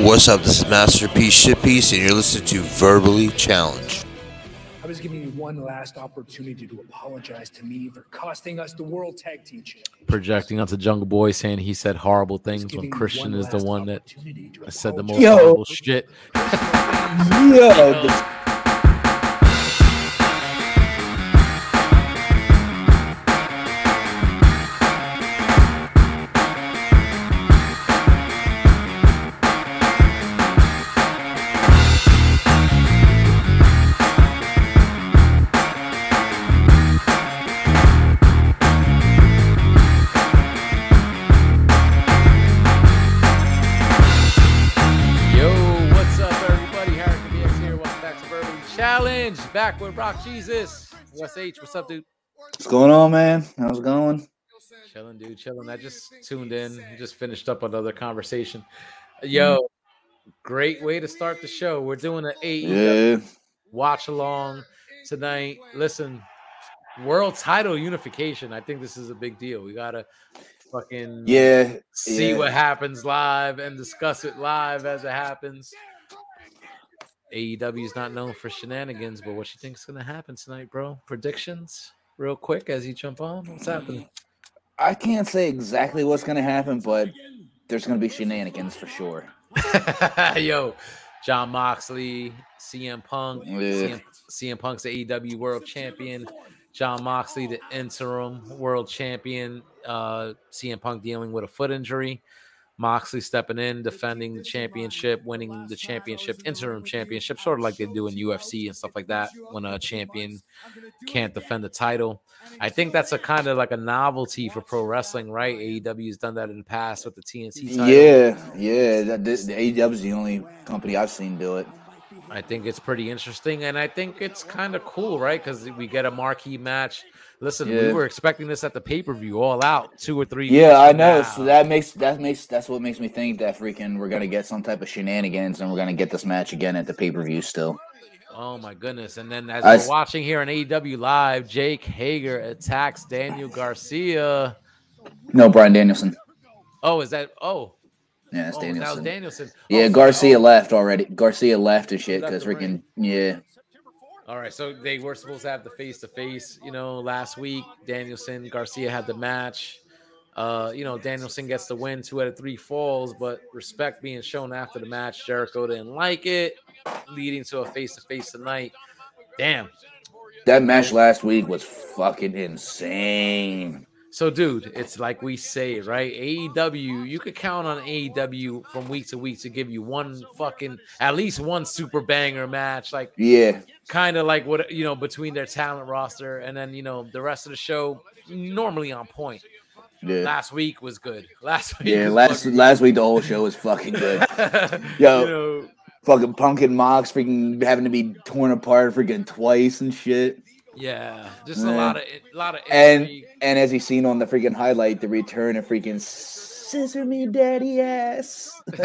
What's up? This is Masterpiece Shitpiece, and you're listening to Verbally Challenge. I was giving you one last opportunity to apologize to me for costing us the World Tag Team Championship. projecting onto Jungle Boy, saying he said horrible things when Christian is the one that said the most apologize. Yo. horrible shit. Yo, Back with Rock Jesus. Wes H, what's up, dude? what's going on, man? How's it going? Chilling, dude. Chilling. I just tuned in. Just finished up another conversation. Mm-hmm. Yo, great way to start the show. We're doing an AEW Yeah, watch along tonight. Listen, world title unification. I think this is a big deal. We gotta fucking yeah, see yeah. what happens live and discuss it live as it happens. AEW is not known for shenanigans, but what you think is gonna happen tonight, bro? Predictions, real quick, as you jump on. What's happening? I can't say exactly what's gonna happen, but there's gonna be shenanigans for sure. Yo, Jon Moxley, CM Punk, Yeah. CM, CM Punk's the AEW World Champion. Jon Moxley, the interim World Champion. Uh, CM Punk dealing with a foot injury. Moxley stepping in, defending the championship, winning the championship, interim championship, sort of like they do in UFC and stuff like that when a champion can't defend the title. I think that's a kind of like a novelty for pro wrestling, right? AEW's done that in the past with the TNT title. Yeah, yeah. That, this, the AEW is the only company I've seen do it. I think it's pretty interesting, and I think it's kind of cool, right? Because we get a marquee match. Listen, we were expecting this at the pay per view, all out, two or three. Yeah, I know. now. So that makes that makes that's what makes me think that freaking we're gonna get some type of shenanigans and we're gonna get this match again at the pay per view still. Oh my goodness! And then as I we're watching here on AEW Live, Jake Hager attacks Daniel Garcia. No, Bryan Danielson. Oh, is that? Oh, Yeah, it's oh that was Danielson. Danielson. Yeah, Oh, Garcia oh, left already. Garcia left and oh, shit Left because freaking yeah. All right, so they were supposed to have the face to face, you know, last week. Danielson Garcia had the match. Uh, you know, Danielson gets the win, two out of three falls, but respect being shown after the match. Jericho didn't like it, leading to a face to face tonight. Damn. That match last week was fucking insane. So, dude, it's like we say, right? AEW, you could count on AEW from week to week to give you one fucking, at least one super banger match. Like, Yeah, kind of like what you know between their talent roster and then you know the rest of the show normally on point. yeah, Last week was good. Last week, yeah. Last last week the whole show was fucking good. Yo. you know, fucking Punk and Mox freaking having to be torn apart freaking twice and shit. Yeah, just a lot of a lot of And intrigue. and as you seen on the freaking highlight, the return of freaking scissor me daddy ass.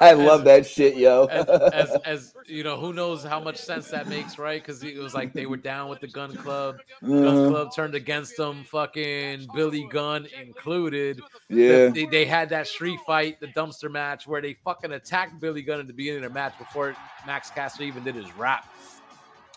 I love that shit, yo. as, as, as you know, who knows how much sense that makes, right? Because it was like they were down with the Gunn Club. Gun Uh, Club turned against them, fucking Billy Gunn included. yeah, they, they had that street fight, the dumpster match, where they fucking attacked Billy Gunn at the beginning of the match before Max Caster even did his rap.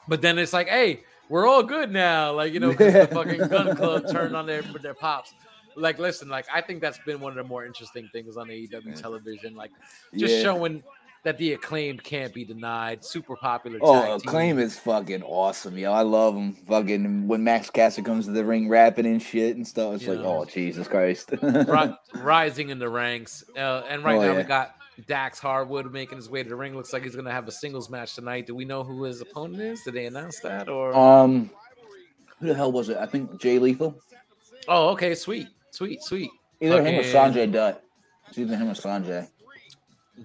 But then it's like, hey, we're all good now. Like, you know, 'cause the fucking gun club turned on their their pops. Like, listen, like I think that's been one of the more interesting things on AEW television. Like just Yeah. showing that the acclaimed can't be denied. Super popular. Oh, team. Acclaim is fucking awesome, yo. I love them. Fucking when Max Caster comes to the ring rapping and shit and stuff, it's like, Yeah. oh Jesus Christ. Rising in the ranks. Uh, and right Oh, now we got Dax Harwood making his way to the ring. Looks like he's going to have a singles match tonight. Do we know who his opponent is? Did they announce that? Or um, who the hell was it? I think Jay Lethal. oh, okay, sweet, sweet, sweet. Either him or Sanjay Dutt. It's either him or Sanjay.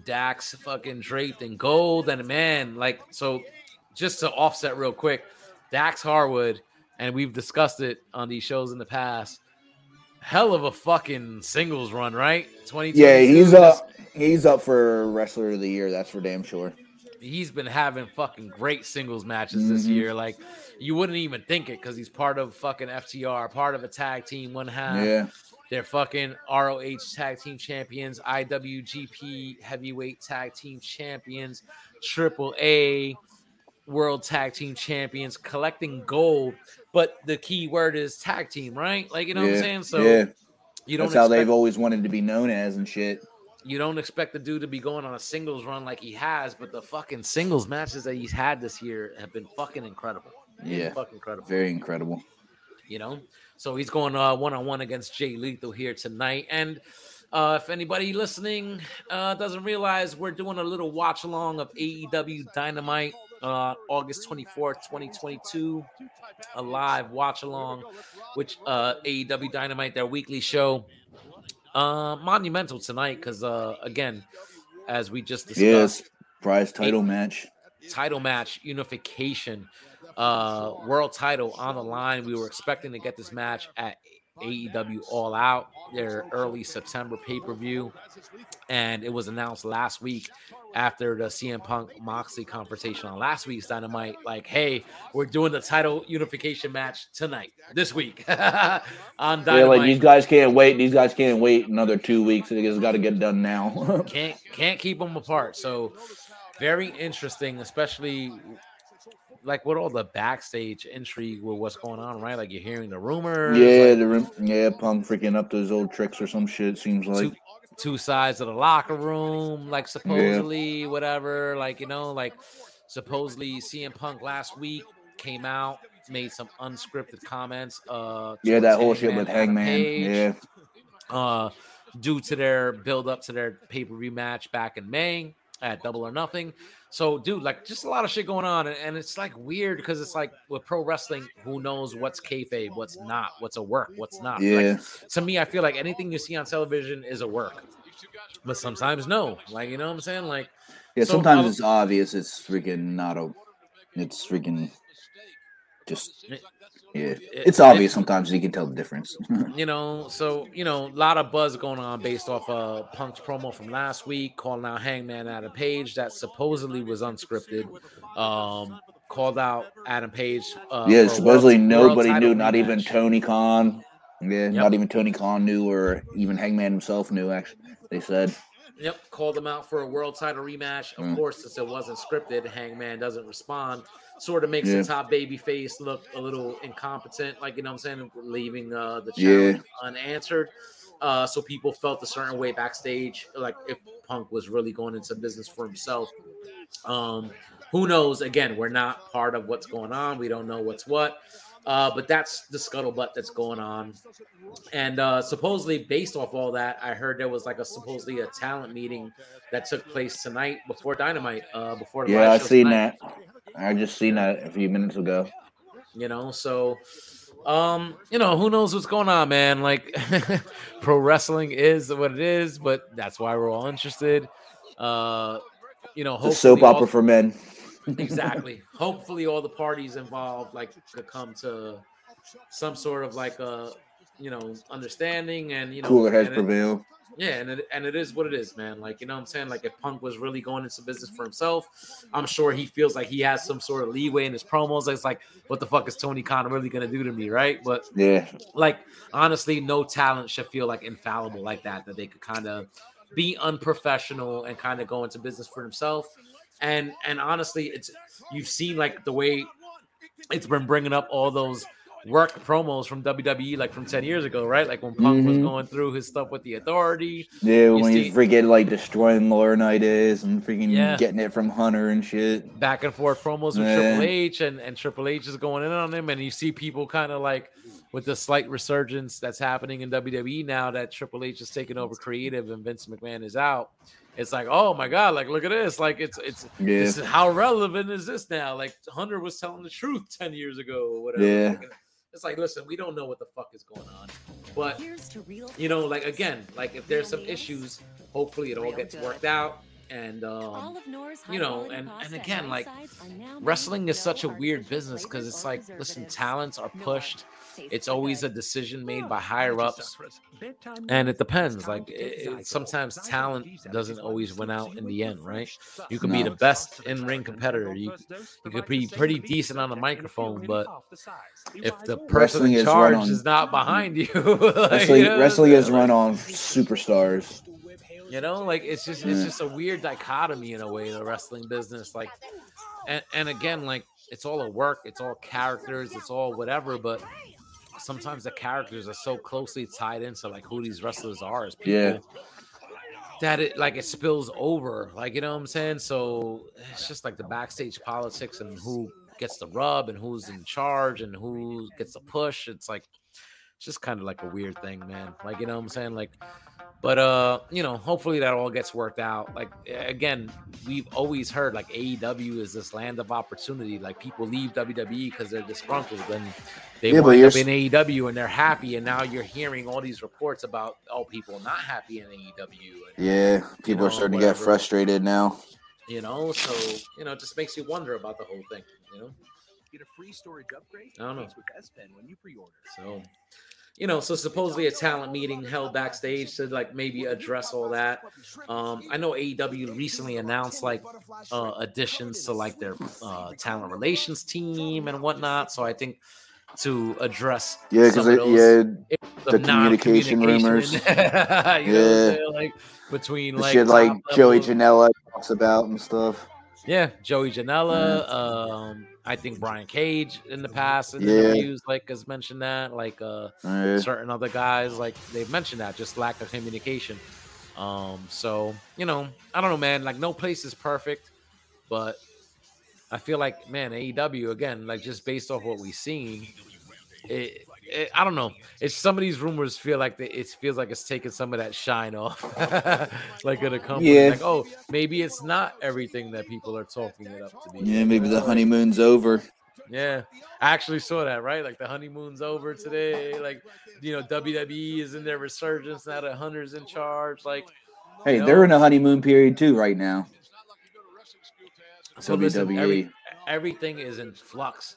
Dax fucking draped in gold, and man, like so. Just to offset real quick, Dax Harwood, and we've discussed it on these shows in the past. Hell of a fucking singles run, right? Twenty. Yeah, he's up. He's up for wrestler of the year. That's for damn sure. he's been having fucking great singles matches this Mhm. year. Like you wouldn't even think it because he's part of fucking FTR, part of a tag team, one half. Yeah, They're fucking ROH tag team champions, IWGP heavyweight tag team champions, Triple A world tag team champions, collecting gold. But the key word is tag team, right? Like you know what I'm saying? So yeah, you don't that's how they've always wanted to be known as and shit. you don't expect the dude to be going on a singles run like he has, but the fucking singles matches that he's had this year have been fucking incredible. Yeah, Fucking incredible. very incredible. you know. So he's going uh one on one against Jay Lethal here tonight. And uh if anybody listening uh doesn't realize, we're doing a little watch along of AEW Dynamite uh August 24th, 2022. A live watch along, which uh AEW Dynamite, their weekly show. Uh monumental tonight because uh again, as we just discussed, Yes, prize title match. title match unification uh world title on the line we were expecting to get this match at AEW All Out their early September pay-per-view and it was announced last week after the CM Punk Moxley confrontation on last week's Dynamite like hey we're doing the title unification match tonight this week on Yeah, Dynamite like these guys can't wait. These guys can't wait another two weeks. They just got to get done now. can't can't keep them apart. So very interesting, especially like with all the backstage intrigue with what's going on, right? Like you're hearing the rumors, yeah, like, the rim- yeah, Punk freaking up those old tricks or some shit. Seems like two, two sides of the locker room, like supposedly whatever, like you know, like supposedly CM Punk last week came out, made some unscripted comments. Uh, yeah, that whole shit with Hangman. Page. Yeah, uh, due to their build up to their pay per view match back in May at Double or Nothing. So, dude, like just a lot of shit going on, and, and it's like weird because it's like with pro wrestling, who knows what's kayfabe, what's not, what's a work, what's not. yeah, Like, to me, I feel like anything you see on television is a work, but sometimes no. Like you know what I'm saying? Like yeah. So, Sometimes it's obvious. It's freaking not a. It's freaking just It- yeah. It's obvious sometimes you can tell the difference. you know, so you know, a lot of buzz going on based off uh Punk's promo from last week, calling out Hangman Adam Page that supposedly was unscripted. Um, called out Adam Page. Uh, yeah, supposedly world- world nobody title knew, not even rematch. Tony Khan. Yeah, Yep. not even Tony Khan knew, or even Hangman himself knew. Actually, they said. Yep, called them out for a world title rematch. Of Mm. course, since it wasn't scripted, Hangman doesn't respond. Sort of makes Yeah. the top baby face look a little incompetent, like you know what I'm saying, leaving uh, the Yeah. challenge unanswered. Uh, so people felt a certain way backstage, like if Punk was really going into business for himself. Um, who knows? Again, we're not part of what's going on. We don't know what's what. Uh, but that's the scuttlebutt that's going on. And uh, supposedly, based off all that, I heard there was like a supposedly a talent meeting that took place tonight before Dynamite. Uh, before the Yeah, I seen tonight, that. I just seen that a few minutes ago. You know, so um, you know, who knows what's going on, man? Like, pro wrestling is what it is, but that's why we're all interested. Uh, you know, soap hopefully all- opera for men. exactly. Hopefully, all the parties involved like could come to some sort of like a you know understanding and you know Cooler heads prevail. yeah, and it, and it is what it is, man. Like you know what I'm saying. Like if Punk was really going into business for himself, I'm sure he feels like he has some sort of leeway in his promos. It's like, what the fuck is Tony Khan really gonna do to me, right? But Yeah, like honestly, no talent should feel like infallible like that. That they could kind of be unprofessional and kind of go into business for themselves. And and honestly, it's you've seen like the way it's been bringing up all those work promos from WWE like from 10 years ago, right? Like when Punk was Mhm. going through his stuff with the authority. yeah. When see- he's freaking like destroying Laurinaitis and freaking Yeah. getting it from Hunter and shit. back and forth promos with Yeah. Triple H and, and Triple H is going in on him and you see people kind of like with the slight resurgence that's happening in WWE now that Triple H is taking over creative and Vince McMahon is out. It's like, oh my god, like look at this. Like it's it's Yeah, this is how relevant is this now? Like Hunter was telling the truth 10 years ago or whatever. Yeah. Like, it's like, listen, we don't know what the fuck is going on. But Here's to real you know, like again, like if there's some issues, hopefully it all gets worked out. and um, All of Knorr's you know, and- and again, like, Whitesides are now made wrestling is such a weird business because it's like listen talents are pushed Tastes it's always a decision made by higher ups. and it depends like it, it- sometimes talent doesn't always win out in the end right? you can be the best in-ring competitor. you, you could be pretty decent on the microphone but if the person Wrestling in is charge on- is not behind you like, Wrestling, you know wrestling is run on superstars. You know, like it's just it's just a weird dichotomy in a way, the wrestling business. Like and, and again, like it's all a work, it's all characters, it's all whatever, but sometimes the characters are so closely tied into like who these wrestlers are as people Yeah. that it like it spills over. Like, you know what I'm saying? So it's just like the backstage politics and who gets the rub and who's in charge and who gets the push. It's like it's just kind of like a weird thing, man. Like, you know what I'm saying? Like, but uh, you know, hopefully that all gets worked out. Like again, we've always heard like AEW is this land of opportunity. Like people leave WWE because they're disgruntled and they Yeah, wind up in AEW and they're happy. And now you're hearing all these reports about oh people not happy in AEW. And, Yeah, people know, are starting to get frustrated now. You know, so you know, it just makes you wonder about the whole thing. You know, Get a free storage upgrade. I don't know. Thanks with S Pen when you pre-order. so you know, so supposedly a talent meeting held backstage to like maybe address all that. Um, I know AEW recently announced like uh, additions to like their uh, talent relations team and whatnot. So I think to address Yeah, because yeah, the communication rumors. you know Yeah. like between the like shit like Joey Janela talks about and stuff. Yeah, Joey Janela. Um, I think Brian Cage in the past in Yeah. interviews like has mentioned that. Like uh, Yeah. certain other guys, like they've mentioned that, just lack of communication. Um, so you know, I don't know, man. Like no place is perfect, but I feel like, man, AEW again, like just based off what we've seen, it, it, I don't know. It's some of these rumors feel like they, it feels like it's taking some of that shine off, like a company. Yeah. Like, oh, maybe it's not everything that people are talking it up to be. Yeah, maybe the honeymoon's over. yeah, I actually saw that, right? Like the honeymoon's over today. Like, you know, WWE is in their resurgence now that Hunter's in charge. Like, Hey, know? they're in a honeymoon period too right now. so listen, WWE. every, everything is in flux.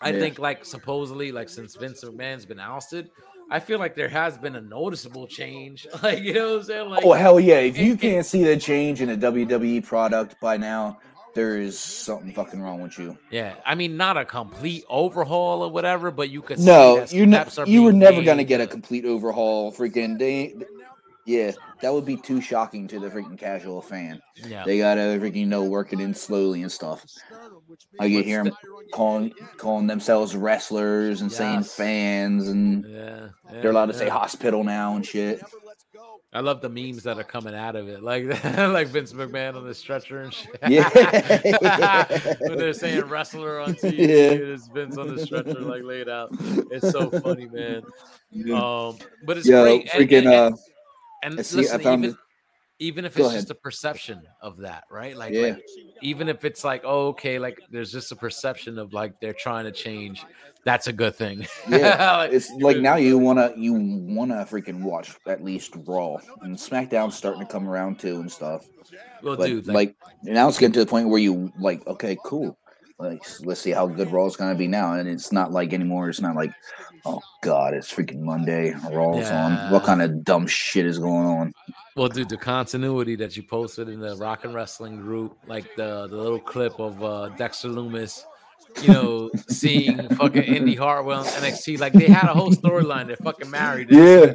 I Yeah. think, like, supposedly, like, since Vince McMahon's been ousted, I feel like there has been a noticeable change. Like, you know what I'm saying? Like, oh hell yeah! If you can't see the change in a WWE product by now, there is something fucking wrong with you. yeah, I mean, not a complete overhaul or whatever, but you could No, you ne- you were never gonna get a complete overhaul. Freaking they, yeah, that would be too shocking to the freaking casual fan. Yeah, They gotta freaking know work it in slowly and stuff. I get But hear them calling calling themselves wrestlers and saying fans, and yeah, yeah, they're allowed to say hospital now and shit. I love the memes that are coming out of it, like like Vince McMahon on the stretcher and shit. Yeah. when they're saying wrestler on TV, Yeah. it's Vince on the stretcher, like laid out. It's so funny, man. Um, but it's Yo, great. freaking and, uh, and I see. listen, I found even it. Even if it's just a perception of that, right? Like, Yeah. like, even if it's like, oh, okay, like there's just a perception of like they're trying to change. That's a good thing. Yeah, Like, It's like now you wanna you wanna freaking watch at least Raw and SmackDown's starting to come around too and stuff. well, But dude, like, now it's getting to the point where you like, okay, cool. Like let's see how good Raw's gonna be now. And it's not like anymore. It's not like, oh god, it's freaking Monday. Raw's on. What kind of dumb shit is going on? Well, dude, the continuity that you posted in the Rock and Wrestling group, like the the little clip of uh, Dexter Lumis, you know, seeing fucking Indy Hartwell and NXT, like they had a whole storyline. They're fucking married. Yeah,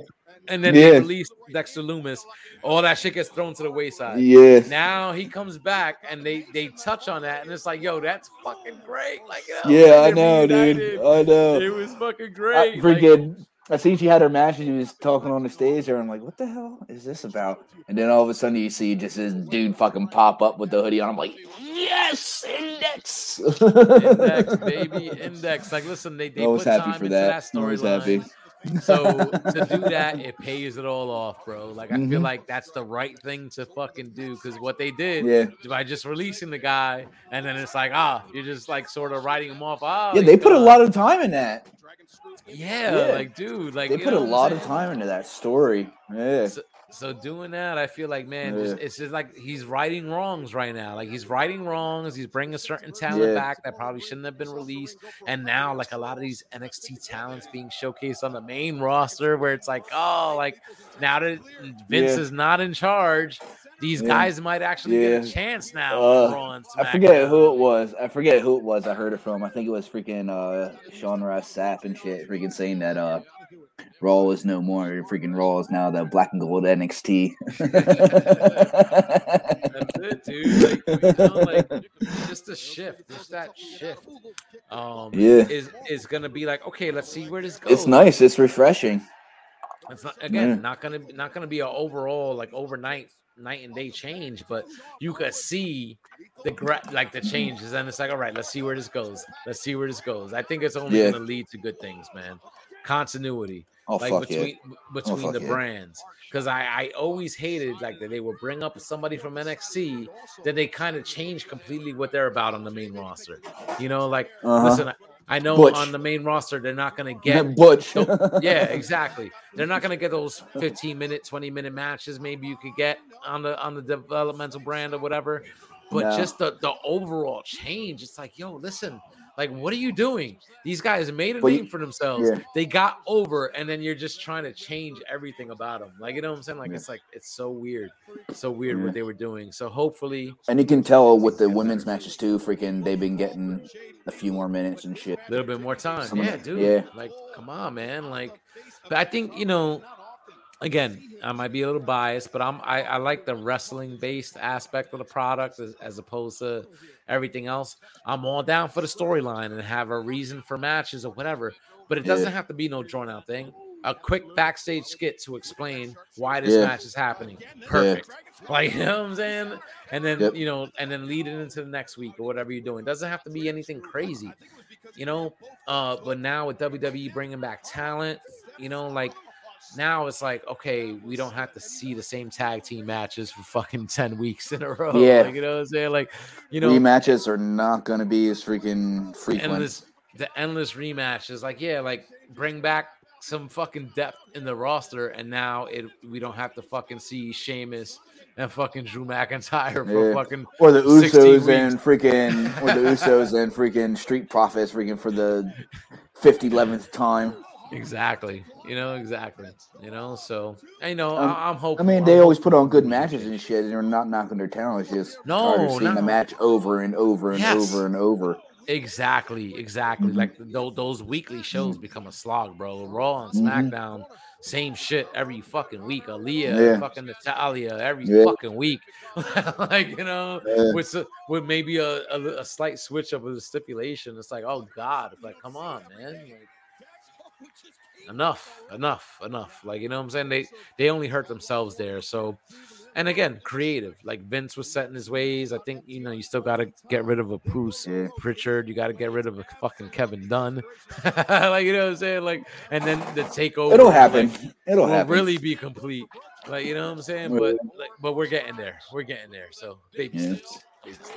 and then yeah. they released Dexter Lumis. All that shit gets thrown to the wayside. yeah. Now he comes back and they they touch on that, and it's like, yo, that's fucking great. Like, you know, Yeah, I know, dude. I know. It was fucking I great. like- freaking, I seen she had her match and she was talking on the stage there. I'm like, what the hell is this about? And then all of a sudden you see just this dude fucking pop up with the hoodie on. I'm like, yes, index. index, baby, index. Like, listen, they, they I was put happy time for that. that I was happy. storyline. So to do that, it pays it all off, bro. Like I feel Mhm. like that's the right thing to fucking do because what they did Yeah. by just releasing the guy, and then it's like, ah, you're just like sort of writing him off. Ah, Yeah, they put a lot of time in that. yeah, Yeah. like dude, like They put a lot of time into that story. Yeah. So, So doing that, I feel like man, just, it's just like he's righting wrongs right now. Like he's righting wrongs. He's bringing certain talent Yeah. back that probably shouldn't have been released. And now, like a lot of these NXT talents being showcased on the main roster, where it's like, oh, like now that Vince Yeah. is not in charge, these Yeah. guys might actually get a chance now. Uh, on Raw and I forget who it was. I forget who it was. I heard it from. I think it was freaking uh, Sean Ross Sapp and shit. Freaking saying that uh, Raw is no more. Your freaking Raw is now the black and gold NXT. That's it, dude. Like, you know, like just a shift, just that shift. Um, Yeah. is is gonna be like, okay, let's see where this goes. it's nice. It's refreshing. It's not again Yeah. not gonna not gonna be an overall like overnight night and day change, but you could see the gra- like the changes, and it's like, all right, let's see where this goes. Let's see where this goes. I think it's only Yeah. gonna lead to good things, man. Continuity Oh like fuck yeah. between between the yeah. brands because I, I always hated like that they would bring up somebody from NXT that they kind of change completely what they're about on the main roster. You know, like Uh-huh. listen, I, I know Butch. on the main roster they're not gonna get Butch. yeah, exactly. They're not gonna get those 15 minute, 20 minute matches maybe you could get on the on the developmental brand or whatever. But No. just the the overall change, it's like, yo, listen, like what are you doing? These guys made a name for themselves. yeah. They got over, and then you're just trying to change everything about them. Like you know what I'm saying? Like Yeah. it's like it's so weird, so weird Yeah. what they were doing. So hopefully, And you can tell with the women's matches too. Freaking, they've been getting a few more minutes and shit. a little bit more time. Some yeah, dude. yeah. Like, come on, man. Like, but I think you know. Again, I might be a little biased, but I'm I, I like the wrestling based aspect of the product as, as opposed to everything else. I'm all down for the storyline and have a reason for matches or whatever, but it doesn't Yeah. have to be no drawn out thing. A quick backstage skit to explain why this Yeah. match is happening. Perfect. Like you know what I'm saying? And then Yep. you know, and then lead it into the next week or whatever you're doing. Doesn't have to be anything crazy you know uh but now with wwe bringing back talent you know like now it's like okay we don't have to see the same tag team matches for fucking 10 weeks in a row Yeah. like, you know what i'm saying like you know Rematches are not gonna be as freaking frequent. endless the endless rematches like yeah like bring back some fucking depth in the roster and now it we don't have to fucking see Sheamus and fucking Drew McIntyre for Yeah. fucking Or the Usos and freaking, or the Usos and freaking Street Profits freaking for the 50 11th time. Exactly you know exactly you know so I know Um, I- I'm I hoping mean, I'm they always put on good matches and shit, and they're not knocking their talent. It's just No, seeing the match over and over and Yes. over and over. Exactly, exactly. Mhm. Like those, those weekly shows become a slog, bro. Raw and Mhm. SmackDown, same shit every fucking week. Aliyah, Yeah. fucking Natalya, every Yeah. fucking week. like you know, Yeah. with with maybe a, a, a slight switch up of the stipulation. It's like, oh god, like come on, man. Like, enough, enough, enough. Like you know what I'm saying? They they only hurt themselves there. So and again, creative. Like Vince was set in his ways. I think you know you still got to get rid of a Bruce Yeah. Prichard. You got to get rid of a fucking Kevin Dunn. like you know what I'm saying? Like and then the takeover. It'll happen. Like, It'll will happen. really be complete. Like you know what I'm saying? But like, but we're getting there. We're getting there. So baby Yeah. steps.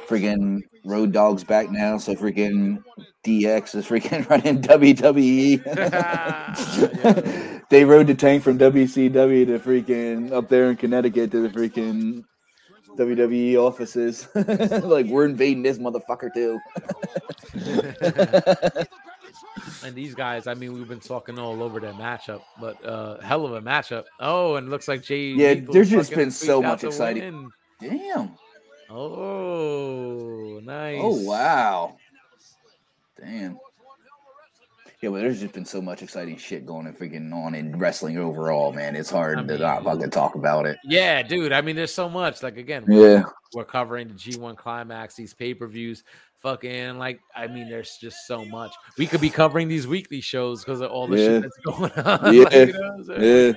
Freaking Road Dogg's back now, so freaking DX is freaking running WWE. they rode the tank from WCW to freaking up there in Connecticut to the freaking WWE offices. like we're invading this motherfucker too. and these guys, I mean, we've been talking all over that matchup, but uh hell of a matchup. Oh, and it looks like Jay. Yeah, there's just been so much exciting- Damn. Oh, oh, nice. Oh wow. Damn. Yeah, but there's just been so much exciting shit going and freaking on in wrestling overall, man. It's hard I to not fucking talk about it. Yeah, dude. I mean, there's so much. Like again, Yeah. we're covering the G1 climax, these pay-per-views, fucking like I mean, there's just so much. We could be covering these weekly shows because of all the Yeah. shit that's going on. Yeah. Like, you know Yeah.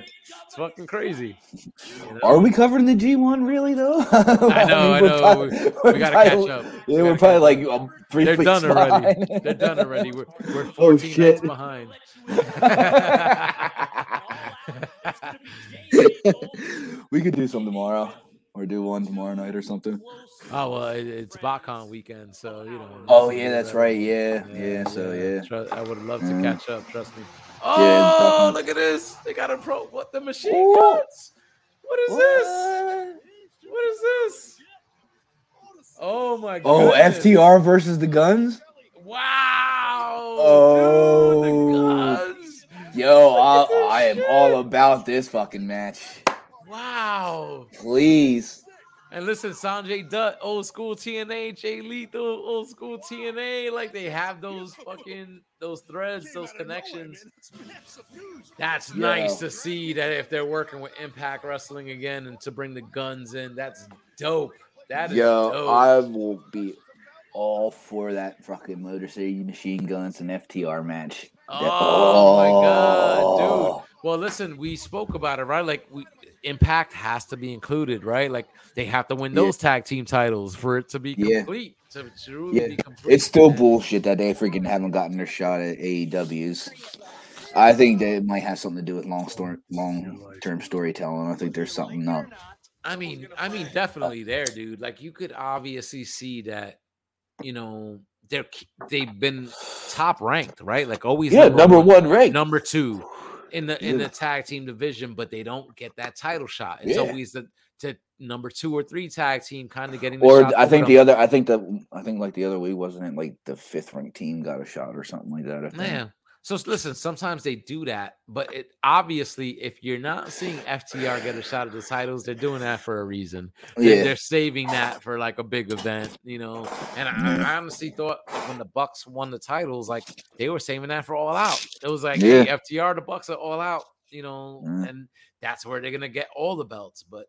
It's fucking crazy. you know? Are we covering the G1 really though? I know, I we're know. probably- We, we're gotta probably- catch up. We Yeah, we're probably like um, three They're done already. They're done already. We're we're Oh, 14 shit. behind. we could do some tomorrow, or do one tomorrow night or something. oh well, it, it's BotCon weekend, so you know. Oh yeah, that's right. Yeah, yeah. So yeah. I would love to Mm. catch up. Trust me. Oh, definitely. look at this! They got a pro. What the machine Ooh. guns? What is this? What is this? Oh my god. Oh, FTR versus the Guns. Wow. Oh. Dude, the guns. Yo, I, I am all about this fucking match. Wow. Please. And listen, Sanjay Dutt, old school TNA, Jay Lethal, old school TNA, like they have those fucking those threads, those connections. That's Yo. nice to see that if they're working with Impact Wrestling again and to bring the guns in, that's dope. That is Yo, dope. I will be all for that fucking Motor City Machine Guns and FTR match. That- Oh, my god, Oh. dude. Well, listen, we spoke about it, right? Like we Impact has to be included, right? Like they have to win Yeah. those tag team titles for it to be Yeah. complete. To truly Yeah, be complete. It's still bullshit that they freaking haven't gotten their shot at AEW's. I think that it might have something to do with long story, long term storytelling. I think there's something up. I mean, I mean, definitely there, dude. Like you could obviously see that, you know, they're they've been top ranked, right? Like always, Yeah, number one rank. number two in the in Yeah. the tag team division, but they don't get that title shot. It's Yeah. always the to number two or three tag team kind of getting. The Or I think the them. other, I think the, I think like the other week wasn't it like the fifth ranked team got a shot or something like that. I think. Man. So listen, sometimes they do that, but it obviously, if you're not seeing FTR get a shot at the titles, they're doing that for a reason. They're, Yeah, they're saving that for like a big event, you know. And I, I honestly thought when the Bucks won the titles, like they were saving that for All Out. It was like, Yeah. hey, FTR, the Bucks are All Out, you know, Mm. and that's where they're gonna get all the belts. But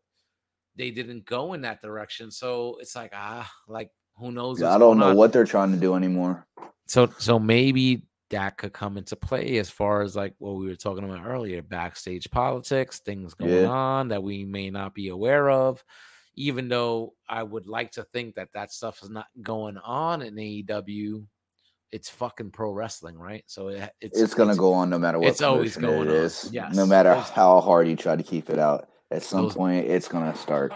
they didn't go in that direction, so it's like ah, like who knows? I don't know on. what they're trying to do anymore. So so maybe that could come into play as far as like what we were talking about earlier, backstage politics, things going Yeah. on that we may not be aware of. Even though I would like to think that that stuff is not going on in AEW, it's fucking pro wrestling, right? So it, it's It's, gonna go on no matter what. it's always going it on, is. yes. No matter Those- how hard you try to keep it out, at some Those- point it's gonna start.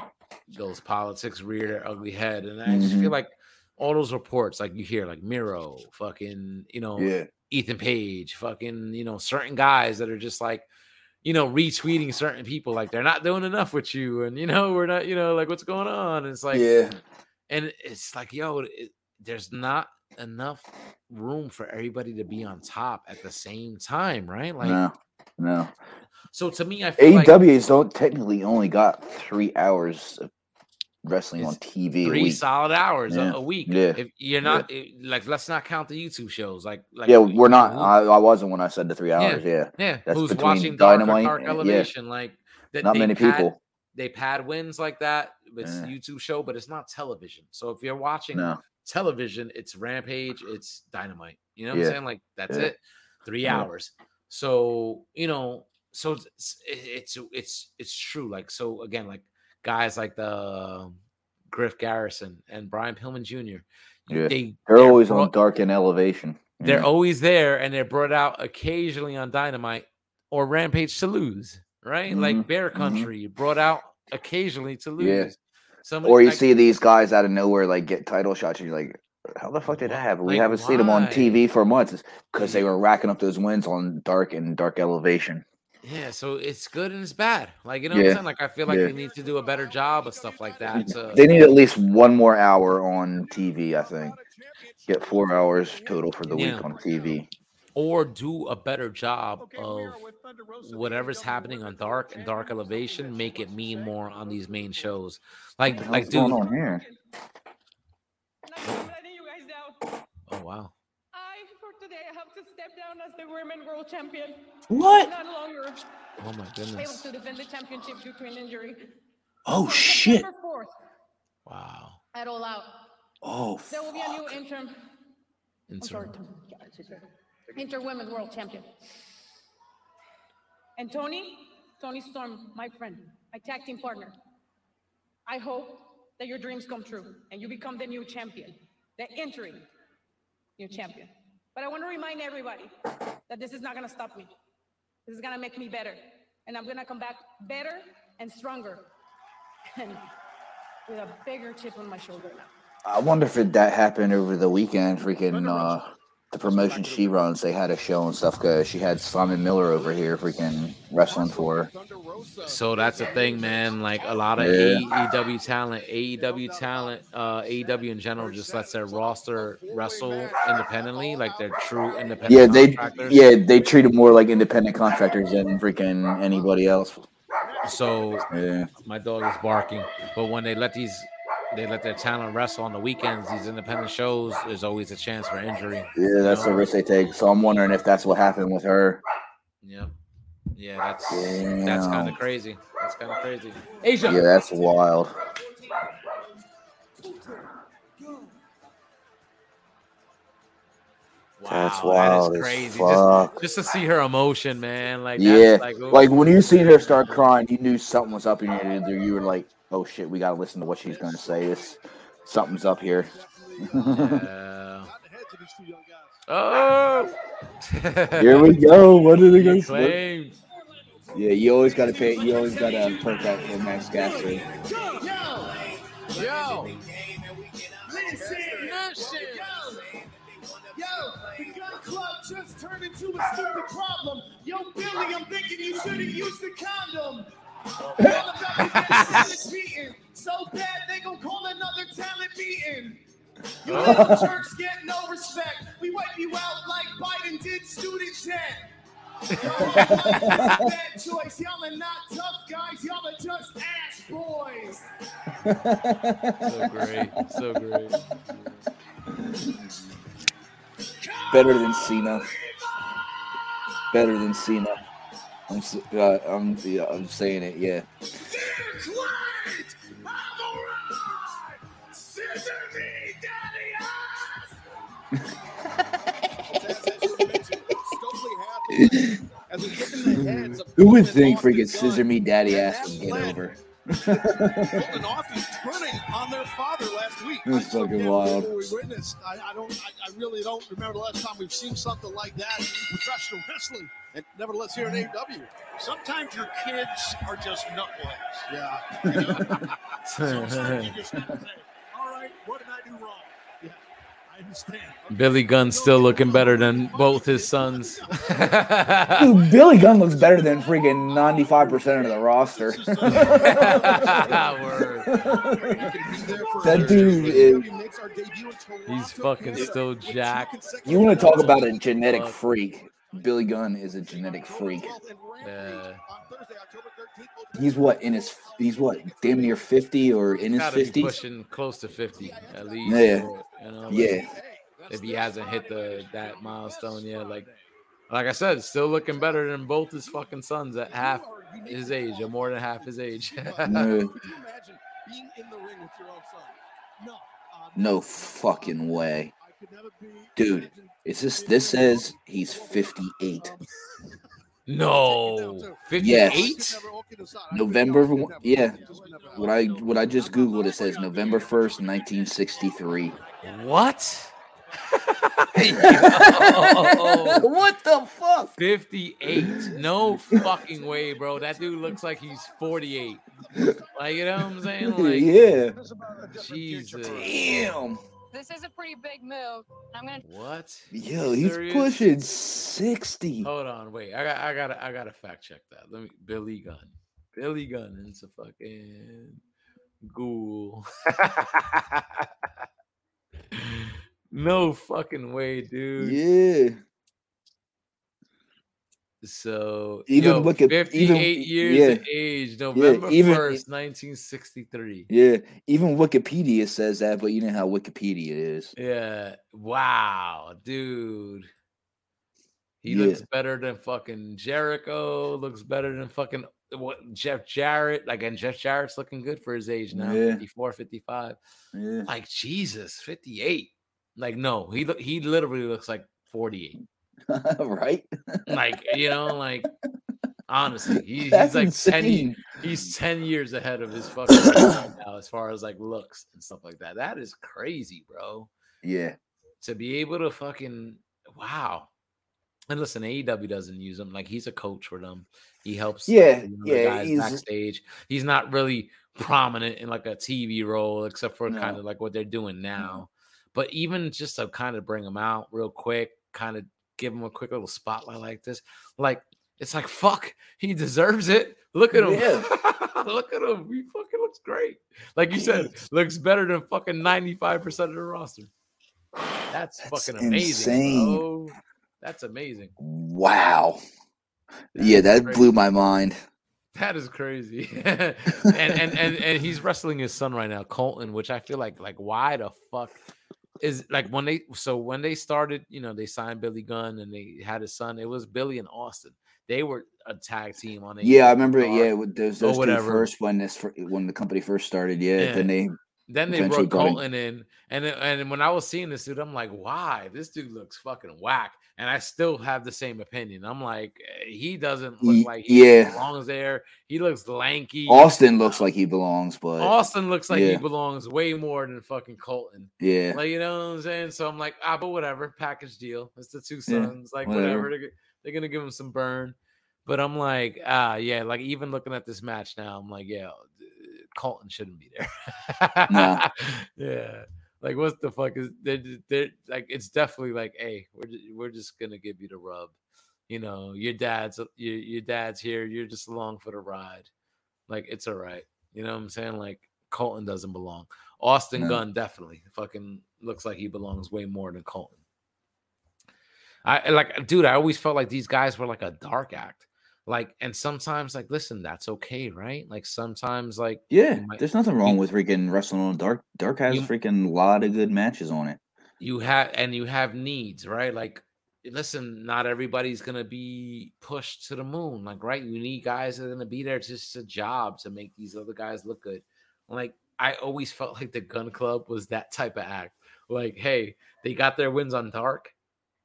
those politics rear their ugly head, and I just Mhm. feel like all those reports, like you hear, like Miro, fucking, you know, Yeah, Ethan Page, fucking, you know, certain guys that are just like, you know, retweeting certain people like they're not doing enough with you, and you know, we're not, you know, like what's going on? And it's like, yeah. and it's like, yo, it, there's not enough room for everybody to be on top at the same time, right? Like, no, no. so to me, I feel like AEW's don't technically only got three hours of wrestling on TV a three solid hours a- Yeah, a, week. yeah, If you're not eh, like, let's not count the YouTube shows. Like, like yeah, we're not. I, I wasn't when I said the three hours. Yeah, yeah, that's who's watching Dark, Dynamite Dark yeah. Elevation? Like, that not many pad- people. they pad wins like that. It's Yeah. a YouTube show, but it's not television. So if you're watching No, television, it's Rampage, it's Dynamite. You know what Yeah. I'm saying? Like that's Yeah. it, three Yeah. hours. So you know, so it's it's it's it's true. Like so again, like guys like the Griff Garrison and Brian Pillman Jr. Yeah. They they're always on Dark and Elevation. they're Yeah. always there, and they're brought out occasionally on Dynamite or Rampage to lose. Right, like Mhm, Bear mhm. Country brought out occasionally to lose. Yeah. Somebody Or you like- see these guys out of nowhere like get title shots, and you're like, "How the fuck did that Why- happen? We like, haven't seen them on? TV for months." Because they were racking up those wins on Dark and Dark Elevation. Yeah, so it's good and it's bad. Like you know what I'm saying? Like I feel like yeah. they need to do a better job of stuff like that. To, They need at least one more hour on TV. I think get four hours total for the Yeah. week on TV. or do a better job of whatever's happening on Dark and Dark Elevation, make it mean more on these main shows. Like, What the like, hell's going dude. on here? I'm letting you guys down. Oh wow. I, for today, I have to step down as the women world champion. What? No longer Oh my able goodness. to defend the championship due to an injury. Oh On shit! September 4th, Wow. at All Out, Oh, there will be a new interim. I'm sorry, Insert. Tony. Yeah, it's just- Inter women's world champion. And Toni, Toni Storm, my friend, my tag team partner. I hope that your dreams come true and you become the new champion, the interim new champion. But I want to remind everybody that this is not going to stop me. This is going to make me better. And I'm going to come back better and stronger and with a bigger chip on my shoulder now. I wonder if it, that happened over the weekend. Freaking uh, the promotion she runs, they had a show and stuff. Cause she had Simon Miller over here, freaking wrestling for her. So that's the thing, man. Like a lot of Yeah. AEW talent, AEW talent, uh, AEW in general just lets their roster wrestle independently, like they're true independent. Yeah, they yeah they treat them more like independent contractors than freaking anybody else. So Yeah, my dog is barking, but when they let these, they let their talent wrestle on the weekends. These independent shows, there's always a chance for injury. yeah, that's the risk they take. So I'm wondering if that's what happened with her. Yeah, yeah, that's that's kind of crazy. That's kind of crazy. Asia. Yeah, that's wild. That's Wow, wild That as is crazy. Just, just to see her emotion, man. Like Yeah, like, like when you seen her start crying, you knew something was up in your ear. You were like, "Oh shit, we gotta listen to what she's gonna say. This something's up here." Yeah. Oh. Here we go. What are they gonna say? Yeah, you always gotta pay. You always gotta perk out for Max Caster. Yo, Listen, listen. Yo, the gun club just turned into a stupid problem. Yo, Billy, I'm thinking you should have used the condom. So bad they gon' call another talent meeting. You little jerks get no respect. We wipe you out like Biden did student debt. Bad choice. Y'all are not tough guys. Y'all are just ass boys. So great. So great. Better than Cena. Better than Cena. I'm uh, I'm yeah, I'm saying it. Yeah. Dick White, I'm alright. Scissor me, daddy Who would think freaking scissor me daddy ass would get over? Golden Austin turning on their father last week. That's I fucking wild. We witnessed. I, I don't. I, I really don't remember the last time we've seen something like that in professional wrestling. And nevertheless, here in AEW. Sometimes your kids are just nutbags. Yeah. Sometimes you just have to say, all right, what did I do wrong? Yeah. I understand. Billy Gunn's still looking better than both his sons. Dude, Billy Gunn looks better than freaking 95% of the roster. That dude is. He's fucking still jacked. You want to talk about a genetic freak? Billy Gunn is a genetic freak. Yeah. He's what in his? He's what damn near 50 or in his 50s? pushing close to 50 at least. Yeah. You know, like, Yeah. If he hasn't hit the that milestone yet, like like I said, still looking better than both his fucking sons at half his age or more than half his age. No, Could you imagine being in the ring with your own son? No. uh, fucking way, I could never be. dude. Is this? This says he's 58. no. 58? Yes. November. Yeah. What I what I just googled it says November 1st, 1963. What? what the fuck? 58. No fucking way, bro. That dude looks like he's 48. Like, you know what I'm saying? Like, yeah. Jesus. Damn. This is a pretty big move. I'm gonna What? Yo, he's Serious? pushing 60. Hold on, wait. I got I gotta I gotta fact check that. Let me Billy Gunn. Billy Gunn is a fucking ghoul. no fucking way, dude. Yeah. So Even yo, look at- 58 even- years yeah. of age, November even- 1st, 1963. Yeah. Even Wikipedia says that, but you know how Wikipedia is. Yeah. Wow, dude. He Yeah. looks better than fucking Jericho. Looks better than fucking what Jeff Jarrett. Like, and Jeff Jarrett's looking good for his age now. Yeah. 54, 55. Yeah. Like, Jesus, 58. Like, no, he he literally looks like 48. right? Like, you know, like honestly, he, he's like 10 he's 10 years ahead of his fucking right now as far as like looks and stuff like that. That is crazy, bro. Yeah. to be able to fucking wow. And listen, AEW doesn't use him like he's a coach for them. He helps Yeah, yeah, guys he's- backstage. He's not really prominent in like a TV role except for No. kind of like what they're doing now. But even just to kind of bring him out real quick, kind of give him a quick little spotlight like this. Like it's like fuck, he deserves it. Look at him. Look at him. He fucking looks great. Like you said, looks better than fucking 95% of the roster. That's, That's fucking amazing. insane. bro. That's amazing. Wow. Yeah, that crazy. blew my mind. That is crazy. and, and and and he's wrestling his son right now, Colten, which I feel like like why the fuck is like when they so when they started, you know, they signed Billy Gunn and they had his son. It was Billy and Austin. They were a tag team on. It. Yeah, I remember it. Yeah, with those those two first when this when the company first started. Yeah, Yeah. then they Then they brought Colten in, and and when I was seeing this dude, I'm like, why? This dude looks fucking whack, and I still have the same opinion. I'm like, eh, he doesn't look like he yeah. belongs there. He looks lanky. Austin looks like he belongs, but Austin looks like he belongs way more than fucking Colten. yeah, Like you know what I'm saying? So I'm like, ah, but whatever, package deal. It's the two Yeah, sons. like whatever. whatever. They're, they're gonna give him some burn. But I'm like, ah, yeah. Like even looking at this match now, I'm like, yeah, Colten shouldn't be there. No. yeah. Like what the fuck is they're, they're like? It's definitely like, hey, we're ju- we're just gonna give you the rub. You know, your dad's your your dad's here. You're just along for the ride. Like it's all right. You know what I'm saying? Like Colten doesn't belong. Austin No. Gunn definitely fucking looks like he belongs way more than Colten. I like, dude. I always felt like these guys were like a dark act. Like, and sometimes, like, listen, that's okay, right? Like, sometimes, like, yeah. might- There's nothing wrong with freaking wrestling on Dark. Dark has You- freaking lot of good matches on it. you have and you have needs, right? Like, listen, not everybody's gonna be pushed to the moon, like, right? You need guys that are gonna be there just a job to make these other guys look good. Like, I always felt like the Gunn Club was that type of act. Like, hey, they got their wins on Dark.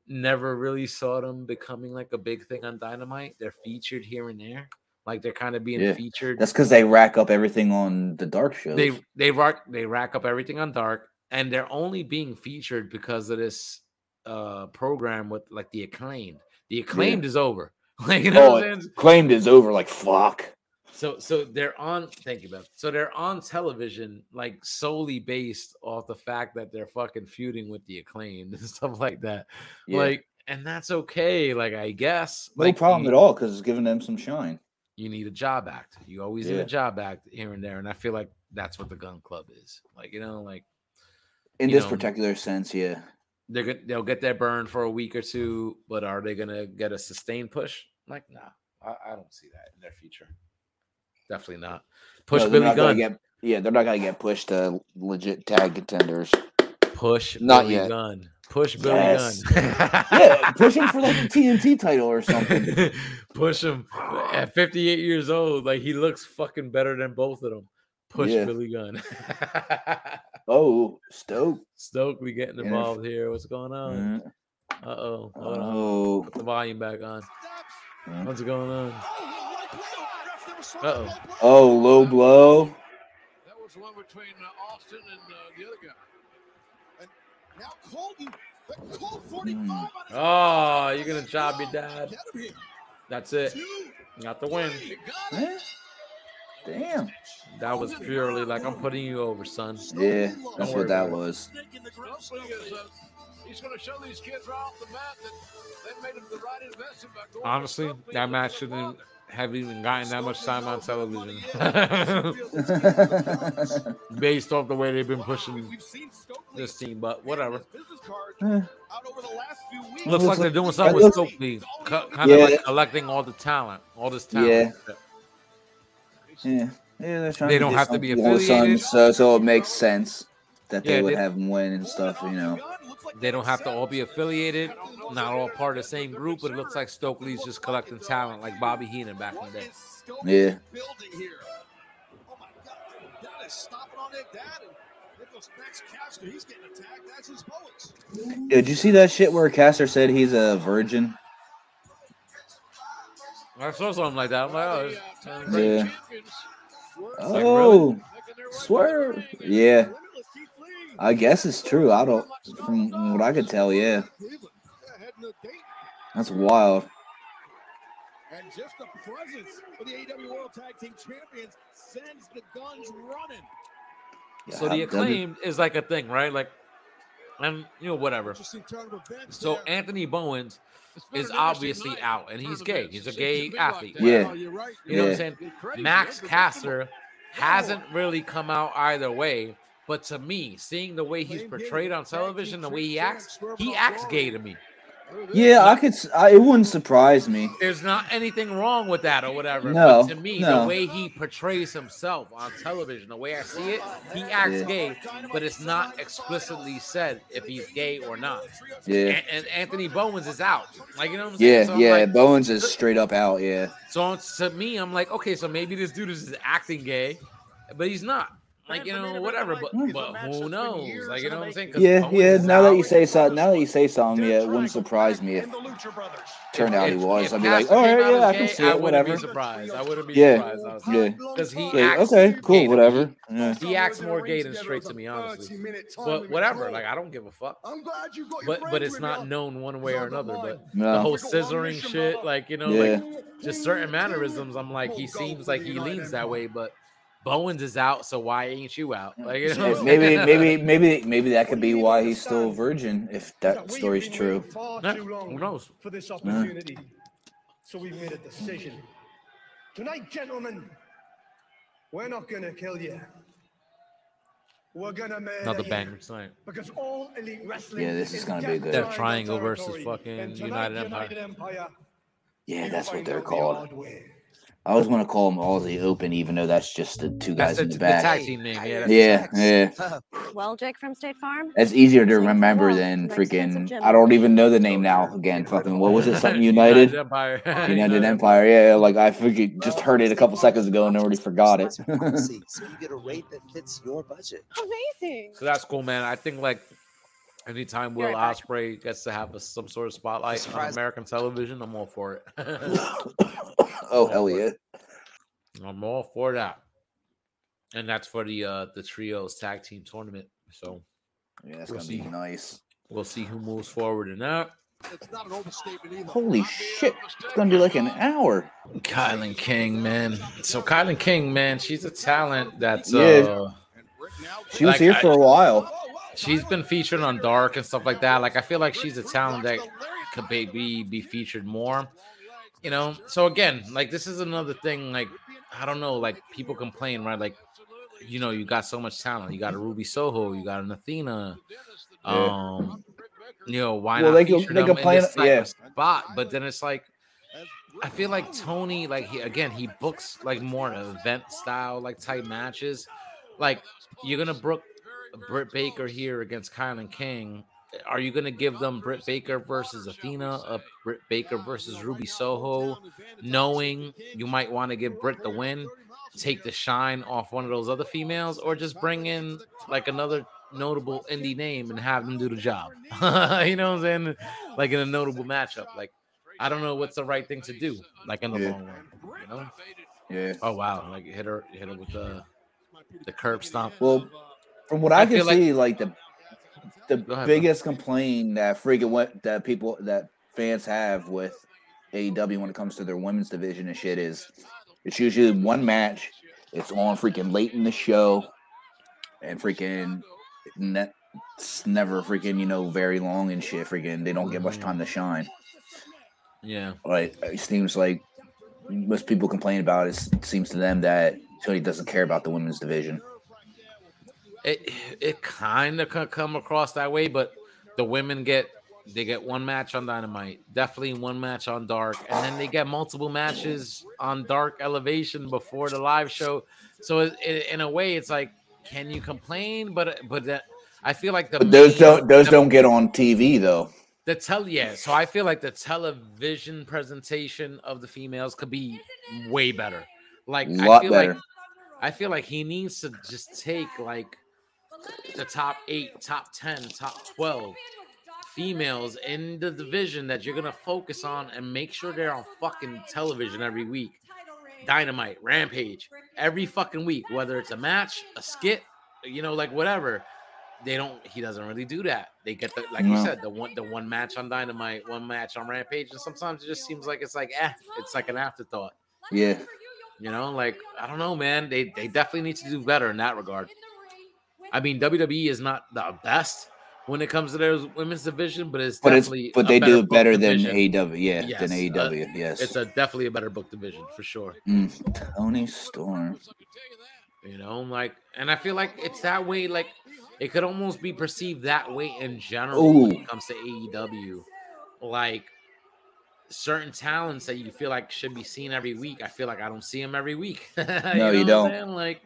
Never really saw them becoming like a big thing on Dynamite. They're featured here and there, like they're kind of being Yeah. featured. That's because they rack up everything on the Dark shows. they they rack they rack up everything on dark and they're only being featured because of this uh program with like the acclaimed the acclaimed is over like you know oh, what claimed is over. Like fuck. So so they're on thank you beth so they're on television like solely based off the fact that they're fucking feuding with the acclaimed and stuff like that Yeah. like and that's okay like i guess No like problem you- at all because it's giving them some shine. you need a job act. You always need a job act here and there, and I feel like that's what the Gunn Club is. Like you know, like In this know, particular sense, yeah. they're good. They'll get their burn for a week or two, but are they gonna get a sustained push? Like, nah, I, I don't see that in their future. Definitely not. Push No, Billy Gunn. Get, yeah, they're not gonna get pushed to legit tag contenders. Push Not Billy yet. Gunn. Push Billy Yes. Gunn. yeah, push him for like a TNT title or something. Push him at 58 years old. Like he looks fucking better than both of them. Push Yeah. Billy Gunn. Oh, Stoke. Stoke, we getting Yeah. involved here. What's going on? Mm, Uh oh. Hold on. Oh, Put the volume back on. Mm. What's going on? Uh oh. low blow. That was the one between uh, Austin and uh, the other guy. And now Colten, but Colt Hmm. 45 on his Oh, you're gonna job your dad. Get him here. That's it. Two, Got the win. you got it. Eh? Damn. That was purely like I'm putting you over, son. Yeah, that's what that was. Stokely is, uh, he's going to show these kids right off the bat that they made the right investment by going Honestly, that match his shouldn't father. Have even gotten that much time on television. Based off the way they've been pushing We've seen Stokely this team, but whatever. business Eh. out over the last few weeks. Looks like they're doing something with looks- Stokely, kind of like collecting all the talent, all this talent. Yeah. Yeah, yeah, they're trying They don't get have to be something with Sons, affiliated. so so it makes sense that they Yeah, would they- have him win and stuff. You know. They don't have to all be affiliated, not all part of the same group, but it looks like Stokely's just collecting talent like Bobby Heenan back in the day. Yeah. Building here. Oh my God. Dad stopping on their dad. And goes Max Caster. He's getting attacked. That's his poets. Did you see that shit where Caster said he's a virgin? I saw something like that. I'm like, oh, The, uh, it's- tag Yeah. team champions were like, Oh, making swear. to the ring. Yeah, Limitless Keith Lee. I guess it's true. I don't, from what I could tell, yeah, Cleveland. Yeah, heading to Dayton. that's wild. And just the presence of the AEW World Tag Team Champions sends the guns running. so the that'd acclaim is like a thing, right? Like and you know whatever. Interesting turn of events So there. Anthony Bowens is obviously night. out, and he's gay. He's a gay to like athlete. Yeah. Oh, you're right. You know what I'm saying? Max man. Caster hasn't really come out either way. But to me, seeing the way he's portrayed on television, the way he acts, he acts gay to me. Yeah, I could. s- I, it wouldn't surprise me. There's not anything wrong with that or whatever. No, but to me, no. the way he portrays himself on television, the way I see it, he acts Yeah. gay, but it's not explicitly said if he's gay or not. Yeah, And, and Anthony Bowens is out. Like you know what I'm saying? yeah, So I'm yeah. like- Bowens is straight up out. Yeah, So to me, I'm like, okay, so maybe this dude is just acting gay, but he's not. Like you know, whatever. But but who knows? Like you know what I'm saying? 'Cause yeah, Bowens yeah. Now that you say something, now that you say something, yeah, it wouldn't surprise me if turned out he was. I'd be like, Caster all came right, out yeah, as I can gay, see I it. wouldn't Whatever. be surprised. I wouldn't be Yeah. surprised. honestly. Yeah. Because he Like, acts okay, cool, whatever. Yeah. He acts more gay than straight to me, honestly. But whatever, like I don't give a fuck. I'm glad you got your But but it's not known one way or another. But the whole scissoring shit, like you know, Yeah. like just certain mannerisms. I'm like, he seems like he leans that way, but Bowens is out, so why ain't you out? Like you know, Maybe, maybe, maybe, maybe that could be why he's still a virgin. If that story's true. Far Yeah, who knows? for this opportunity. So we've made a decision. Tonight, gentlemen, we're not gonna kill you. We're gonna murder Another banger tonight. Because all elite wrestling Yeah, this is gonna be good. Death Death Triangle versus fucking United Empire. Yeah, that's what they're out the called. hard way. I always want to call them Aussie Open, even though that's just the two guys That's in the the back. tag team name. Yeah, that's Yeah, yeah. Well, Jake from State Farm. That's easier to remember well. than freaking. I don't even know the name now. Again, fucking. What was it? Something United. Empire. United Empire. Yeah, like I freaking just heard it a couple seconds ago and already forgot it. so you get a rate that fits your budget. Amazing. So that's cool, man. I think like anytime Will right back. Ospreay gets to have a, some sort of spotlight on American television, I'm all for it. oh hell yeah! I'm all for that. And that's for the uh the trios tag team tournament. So Yeah, that's We'll gonna be nice. we'll see who moves forward in that. It's not an overstatement either. Holy shit! It's gonna be like an hour. Kylan King, man. So Kylan King, man, she's a talent that's Yeah. uh She was Like, here for a while. She's been featured on Dark and stuff like that. Like I feel like she's a talent that could maybe be featured more. You know, so again, like this is another thing. Like I don't know, like people complain, right? Like you know, you got so much talent. You got a Ruby Soho, you got an Athena. Um, you know, why Well, not they can- feature they them in complain- this type yeah. of spot? But then it's like. I feel like Tony, like he again, he books like more event style, like type matches. Like you're gonna book Britt Baker here against Kylan King. Are you gonna give them Britt Baker versus Athena, a Britt Baker versus Ruby Soho, knowing you might want to give Britt the win, take the shine off one of those other females, or just bring in like another notable indie name and have them do the job? you know what I'm saying? Like in a notable matchup. Like I don't know what's the right thing to do, like in the Yeah. long run. You know? Yeah. Oh wow! Like hit her, hit her with the the curb stomp. Well, from what I, I can feel like- see, like the the ahead, bro. biggest complaint that freaking what that people that fans have with AEW when it comes to their women's division and shit is it's usually one match. It's on freaking late in the show, and freaking ne- it's never freaking you know very long and shit. Freaking they don't get much time to shine. Yeah. Like it seems like most people complain about it. It seems to them that Tony doesn't care about the women's division. It it kind of could come across that way, but the women get they get one match on Dynamite, definitely one match on Dark, and then they get multiple matches on Dark Elevation before the live show. So it, it, in a way, it's like, can you complain? But but that, I feel like the those media- don't those the- don't get on TV though. the tell yeah so i feel like the television presentation of the females could be way better like i Lot feel like better. i feel like he needs to just take like the top eight top 10 top 12 females in the division that you're gonna focus on and make sure they're on fucking television every week. Dynamite rampage every fucking week whether it's a match a skit you know like whatever. They don't he doesn't really do that. They get the like you said the one the one match on dynamite one match on rampage and sometimes it just seems like it's like eh it's like an afterthought. Yeah. you know like i don't know man. They they definitely need to do better in that regard i mean wwe is not the best when it comes to their women's division, but it's But it's but they do it better than division. AEW. Yeah, Yes, than uh, AEW. yes. It's a definitely a better book division for sure. Mm, Toni Storm. You know, like, and I feel like it's that way. Like, it could almost be perceived that way in general when it comes to AEW. Like, certain talents that you feel like should be seen every week. I feel like I don't see them every week. No, you know I'm don't. Like,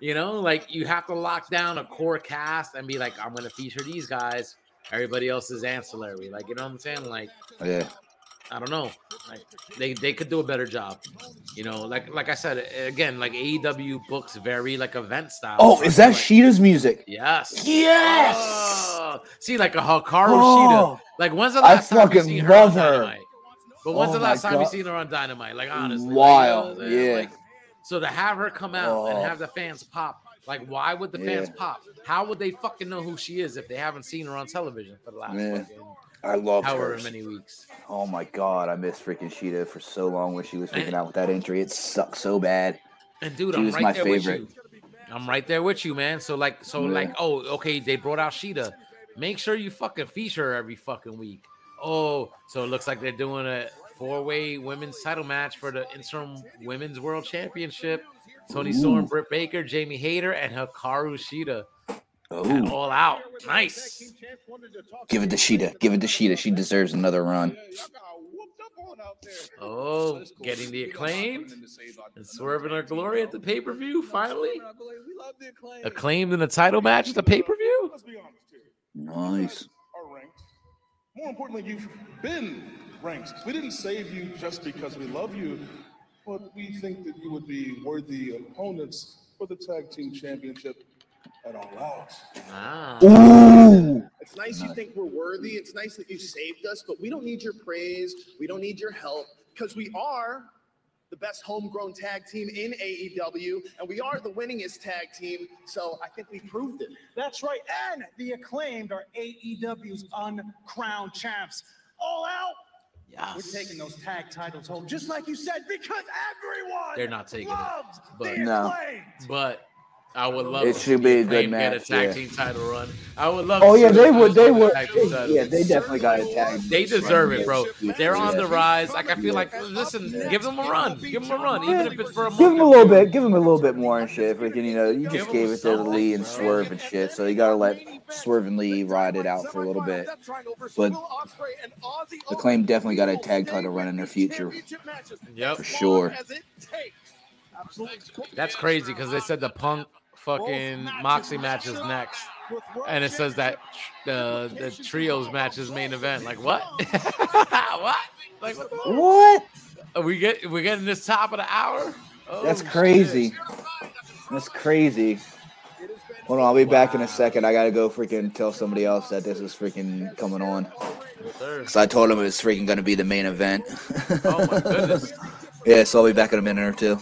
you know, like you have to lock down a core cast and be like, I'm going to feature these guys. Everybody else is ancillary. Like, you know what I'm saying? Like, Yeah. I don't know. Like they, they could do a better job. You know, like like I said again, like AEW books very like event style. Oh, is that feel Shida's music? Yes. Yes! Oh, see, like a Hikaru Oh, Shida. Like when's the I last time you fucking seen her her. But when's Oh the last time you God. seen her on Dynamite? Like honestly, like, you know Wild, what I'm saying? yeah. Like, so to have her come out and Oh. have the fans pop, like why would the fans Yeah. pop? How would they fucking know who she is if they haven't seen her on television for the last Man, fucking I love however her. many weeks? Oh my god, I missed freaking Shida for so long when she was freaking And- out with that injury. It sucked so bad. And dude, She I'm was right my there favorite. with you. I'm right there with you, man. So like, so Yeah. like, oh, okay, they brought out Shida. Make sure you fucking feature her every fucking week. Oh, so it looks like they're doing a four-way women's title match for the interim women's world championship. Toni Storm, Britt Baker, Jamie Hayter, and Hikaru Shida. Oh, All out. Nice. give it to Shida. Give it to Shida. She deserves another run. Oh, getting the acclaim and swerving our glory at the pay-per-view finally. Acclaimed in the title match at the pay-per-view. Nice. are ranked. More importantly, you've been ranked. We didn't save you just because we love you, but we think that you would be worthy opponents for the tag team championship at All Out. Ah. Ooh. It's nice you think we're worthy. It's nice that you saved us, but we don't need your praise. We don't need your help because we are the best homegrown tag team in AEW, and we are the winningest tag team. So I think we proved it. That's right. And the acclaimed are AEW's uncrowned champs. All out. Yes. We're taking those tag titles home, just like you said, because everyone They're not taking it, but- the No. acclaimed. But I would love It to should see be a Acclaim good Get a tag yeah. team title run. I would love. Oh to yeah, they would. They would. tag team titles. Yeah, they definitely got a tag. They deserve it, bro. They're on the rise. Like I feel like, listen, give them a run. Give them a run, even if it's for a month. Give them a little bit. Give them a little bit more and shit. Freaking, you know, you just gave it to Lee and. Swerve and shit. So you gotta let Swerve and Lee ride it out for a little bit. But the claim definitely got a tag title run in their future Yep, for sure. That's crazy because they said the Punk fucking Moxie matches next, and it says that the the trios match is main event. Like what? what? Like what? What? Are we get we're getting this top of the hour? Oh, That's shit. crazy. That's crazy. Hold on, I'll be back in a second. I gotta go freaking tell somebody else that this is freaking coming on. sir. Cause I told him it was freaking gonna be the main event. Oh my goodness. yeah, so I'll be back in a minute or two.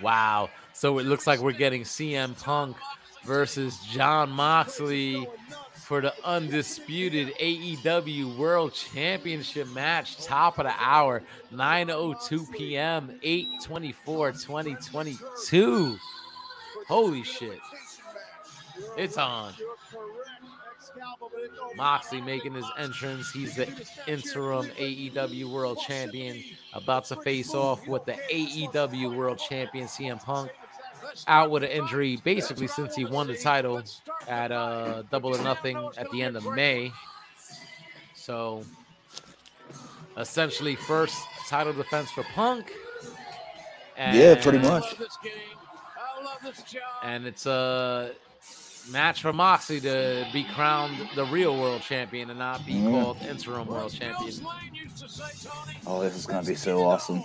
Wow. So it looks like we're getting CM Punk versus Jon Moxley for the undisputed AEW World Championship match, top of the hour, 9:02 p.m., 8:24, 2022. Holy shit. It's on. Moxley making his entrance. He's the interim AEW World Champion, about to face off with the AEW World Champion CM Punk. Out with an injury basically since he won the title at uh, Double or Nothing at the end of May. So, essentially, first title defense for Punk. Yeah, pretty And- much. and it's a match for Moxie to be crowned the real world champion and not be Mhm. called interim world champion. Oh, this is gonna be so awesome.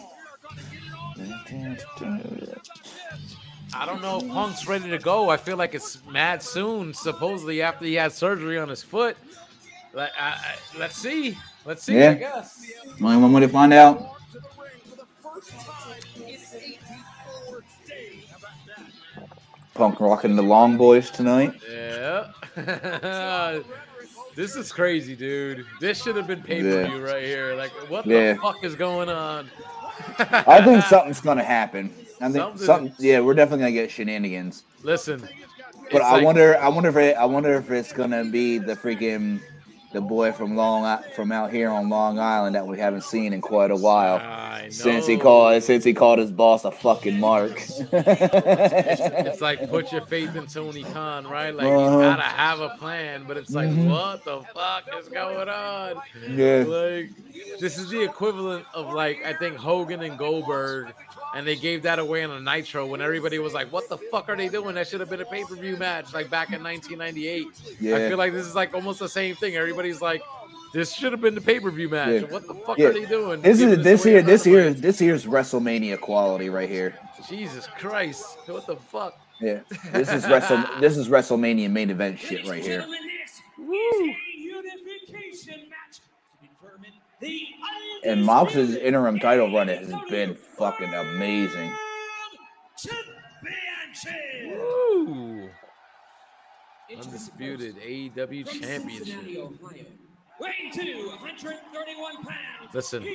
I don't know if Punk's ready to go. I feel like it's mad soon. Supposedly after he had surgery on his foot. Like, I, I, let's see. Let's see. Yeah. I guess. Only one way to find out. Punk rocking the long boys tonight. Yeah. This is crazy, dude. This should have been pay per view right here. Like, what Yeah. the fuck is going on? I think something's gonna happen. I think Something- something. Yeah, we're definitely gonna get shenanigans. Listen, But I like- wonder. I wonder if it, I wonder if it's gonna be the freaking the boy from Long from out here on Long Island that we haven't seen in quite a while. Since he called since he called his boss a fucking mark. it's like put your faith in Tony Khan, right? Like you Uh-huh. gotta have a plan, but it's like, Mhm. what the fuck is going on? Yeah. Like this is the equivalent of like I think Hogan and Goldberg, and they gave that away on a Nitro when everybody was like, "What the fuck are they doing? That should have been a pay per view match, like back in 1998." I feel like this is like almost the same thing. Everybody's like, "This should have been the pay per view match." Yeah. What the fuck Yeah. are they doing? This is this away here this Dynamite? here this here's WrestleMania quality right here. Jesus Christ! What the fuck? Yeah. This is Wrestle this is WrestleMania main event shit right here. And Mox's interim title run has been fucking amazing. Woo! Undisputed AEW Championship. Weighing to 131 pounds. Listen,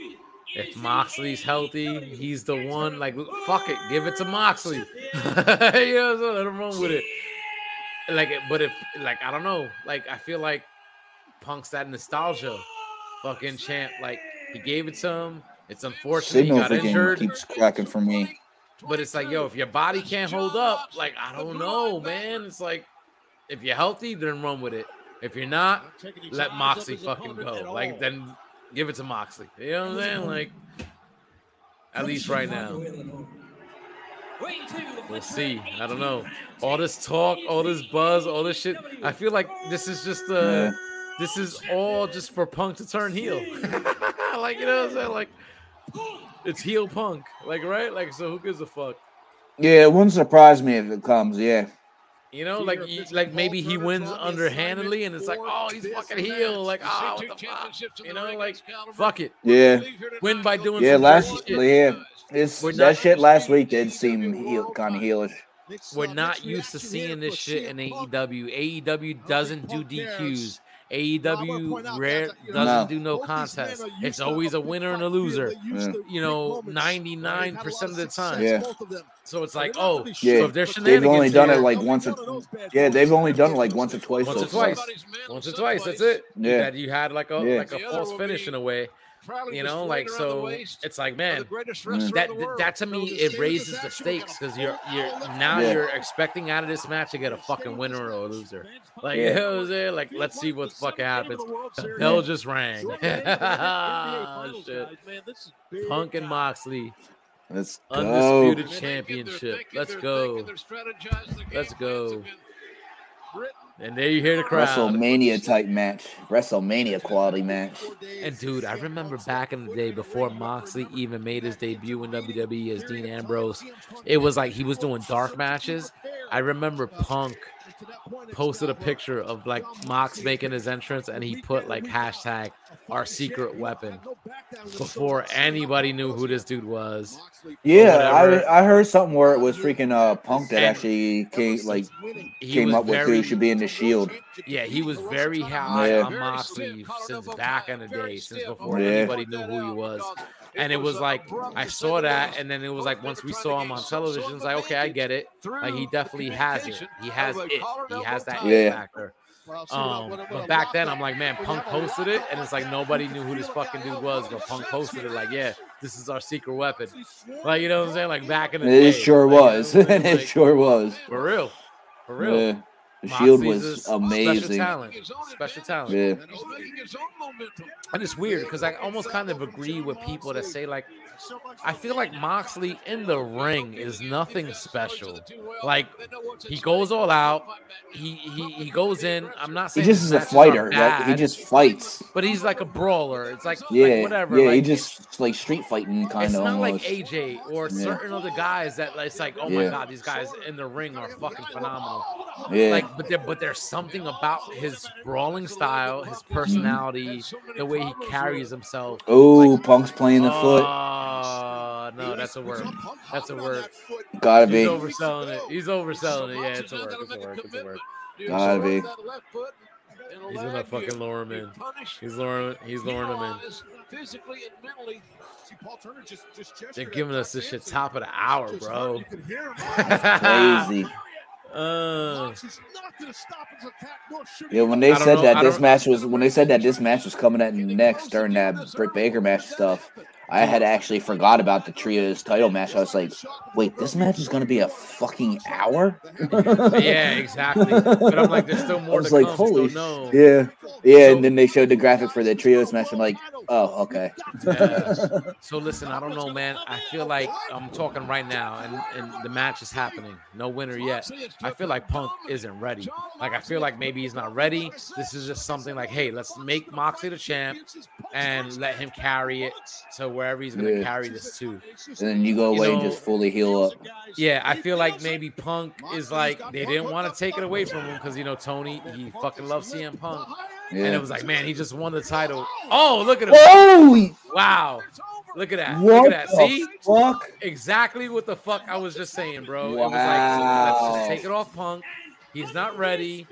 if Moxley's healthy, he's the one. Like, fuck it, give it to Moxley. you know, so let him run with it. Like, but if, like, I don't know. Like, I feel like Punk's that nostalgia, fucking champ. Like, he gave it to him. It's unfortunate he Signal got freaking injured. keeps cracking for me. But it's like, yo, if your body can't hold up, like, I don't know, man. It's like, if you're healthy, then run with it. If you're not, let Moxley fucking go. Like, then give it to Moxley. You know what I'm saying? Like, at least right now. We'll see. I don't know. All this talk, all this buzz, all this shit. I feel like this is just uh Yeah. this is all just for Punk to turn heel. like you know what I'm saying? Like it's heel Punk. Like right? Like so who gives a fuck? Yeah, it wouldn't surprise me if it comes. Yeah. You know, like you- like maybe he wins underhandedly, and it's like, oh, he's fucking heel. Like, oh, what the fuck? You know, like, fuck it. Yeah. Win by doing Yeah, last dirty yeah. It's that not- shit last week did seem heel, kind of heelish. We're not used to seeing this shit in AEW. AEW doesn't do DQs. AEW rare doesn't No. do no contest. It's always a winner and a loser. Yeah. You know, ninety nine percent of the time. Yeah. So it's like, oh, so Yeah, if there's they've only shenanigans done it like once or yeah, they've only done it like once or twice. once or twice. Once or twice. That's it. You Yeah. had, you had like a Yeah. like a false finish in a way. You know, like so. It's like man, that that to me it raises the stakes because you're you're now Yeah. you're expecting out of this match to get a fucking winner or a loser. Like Yeah. you know what I'm saying? Like let's see what fucking happens. The bell just rang. Oh, shit. Punk and Moxley. Let's go. Undisputed championship. Let's go. Let's go. And there you hear the crowd. WrestleMania type match, WrestleMania quality match. And dude, I remember back in the day before Moxley even made his debut in WWE as Dean Ambrose, it was like he was doing dark matches. I remember Punk posted a picture of like Mox making his entrance and he put like hashtag our secret weapon before anybody knew who this dude was. Yeah. I I heard something where it was freaking uh Punk that And- actually came like He came was up with who should be in the Shield. Yeah, he was very high Yeah. on Moxley since back in the day, since before Yeah. anybody knew who he was. And it was like I saw that, and then it was like once we saw him on television, it's like okay, I get it. Like he definitely has it. He has it. He has that Yeah. factor. Um, but back then, I'm like, man, Punk posted it, and it's like nobody knew who this fucking dude was. But Punk posted it, like, yeah, this is our secret weapon. Like, you know what I'm saying? Like back in the day, It sure like, you know was. what it Like, sure was. for real, for real. Yeah. The Shield was a Special amazing. talent. Special talent. Yeah. And it's weird because I almost kind of agree with people that say like, I feel like Moxley in the ring is nothing special. Like he goes all out. He he, he goes in. I'm not saying He just is a matches are fighter. Like, he just fights. But he's like a brawler. It's like, Yeah, like whatever. yeah. like, he just like street fighting kind of. it's of not almost. like AJ or Yeah. certain other guys that like, it's like, oh my Yeah. god, these guys in the ring are fucking phenomenal. Yeah. Like, but there, but there's something about his brawling style, his mm-hmm. personality, the way he carries himself. Oh, Punk's playing the foot. Oh no, that's a word. That's a word. Gotta He's be. overselling it. He's overselling it. Yeah, it's a word. It's a word. It's a word. Gotta be. He's allowed gonna fucking lure him in. punished, He's luring. He's luring him in. penalized Physically and mentally. See, Paul Turner just, just They're giving us this shit top of the hour, bro. You can hear him. Crazy. Uh, Moxie's not going to stop his attack, nor should Yeah, when they said know- that this match was when they said that this match was coming at next during that Britt Baker match stuff, I had actually forgot about the trios title match. I was like, wait, this match is gonna be a fucking hour? yeah, exactly. But I'm like, there's still more. I was to like, come. holy, so no. yeah, yeah. And then they showed the graphic for the trios match. I'm like, oh, okay. Yeah. So listen, I don't know, man. I feel like I'm talking right now, and, and the match is happening. No winner yet. I feel like Punk isn't ready. Like I feel like maybe he's not ready. This is just something like, hey, let's make Moxley the champ and let him carry it to wherever he's gonna Yeah. carry this to. And then you go You away and just fully heal up. Yeah, I feel like maybe Punk is like they didn't want to take it away from him because you know Tony he fucking loves CM Punk, and it was like, man, he just won the title. Oh, look at him! Whoa! Wow, look at that! What look at that! See, fuck? exactly what the fuck I was just saying, bro. It was like, so let's just take it off Punk. He's not ready.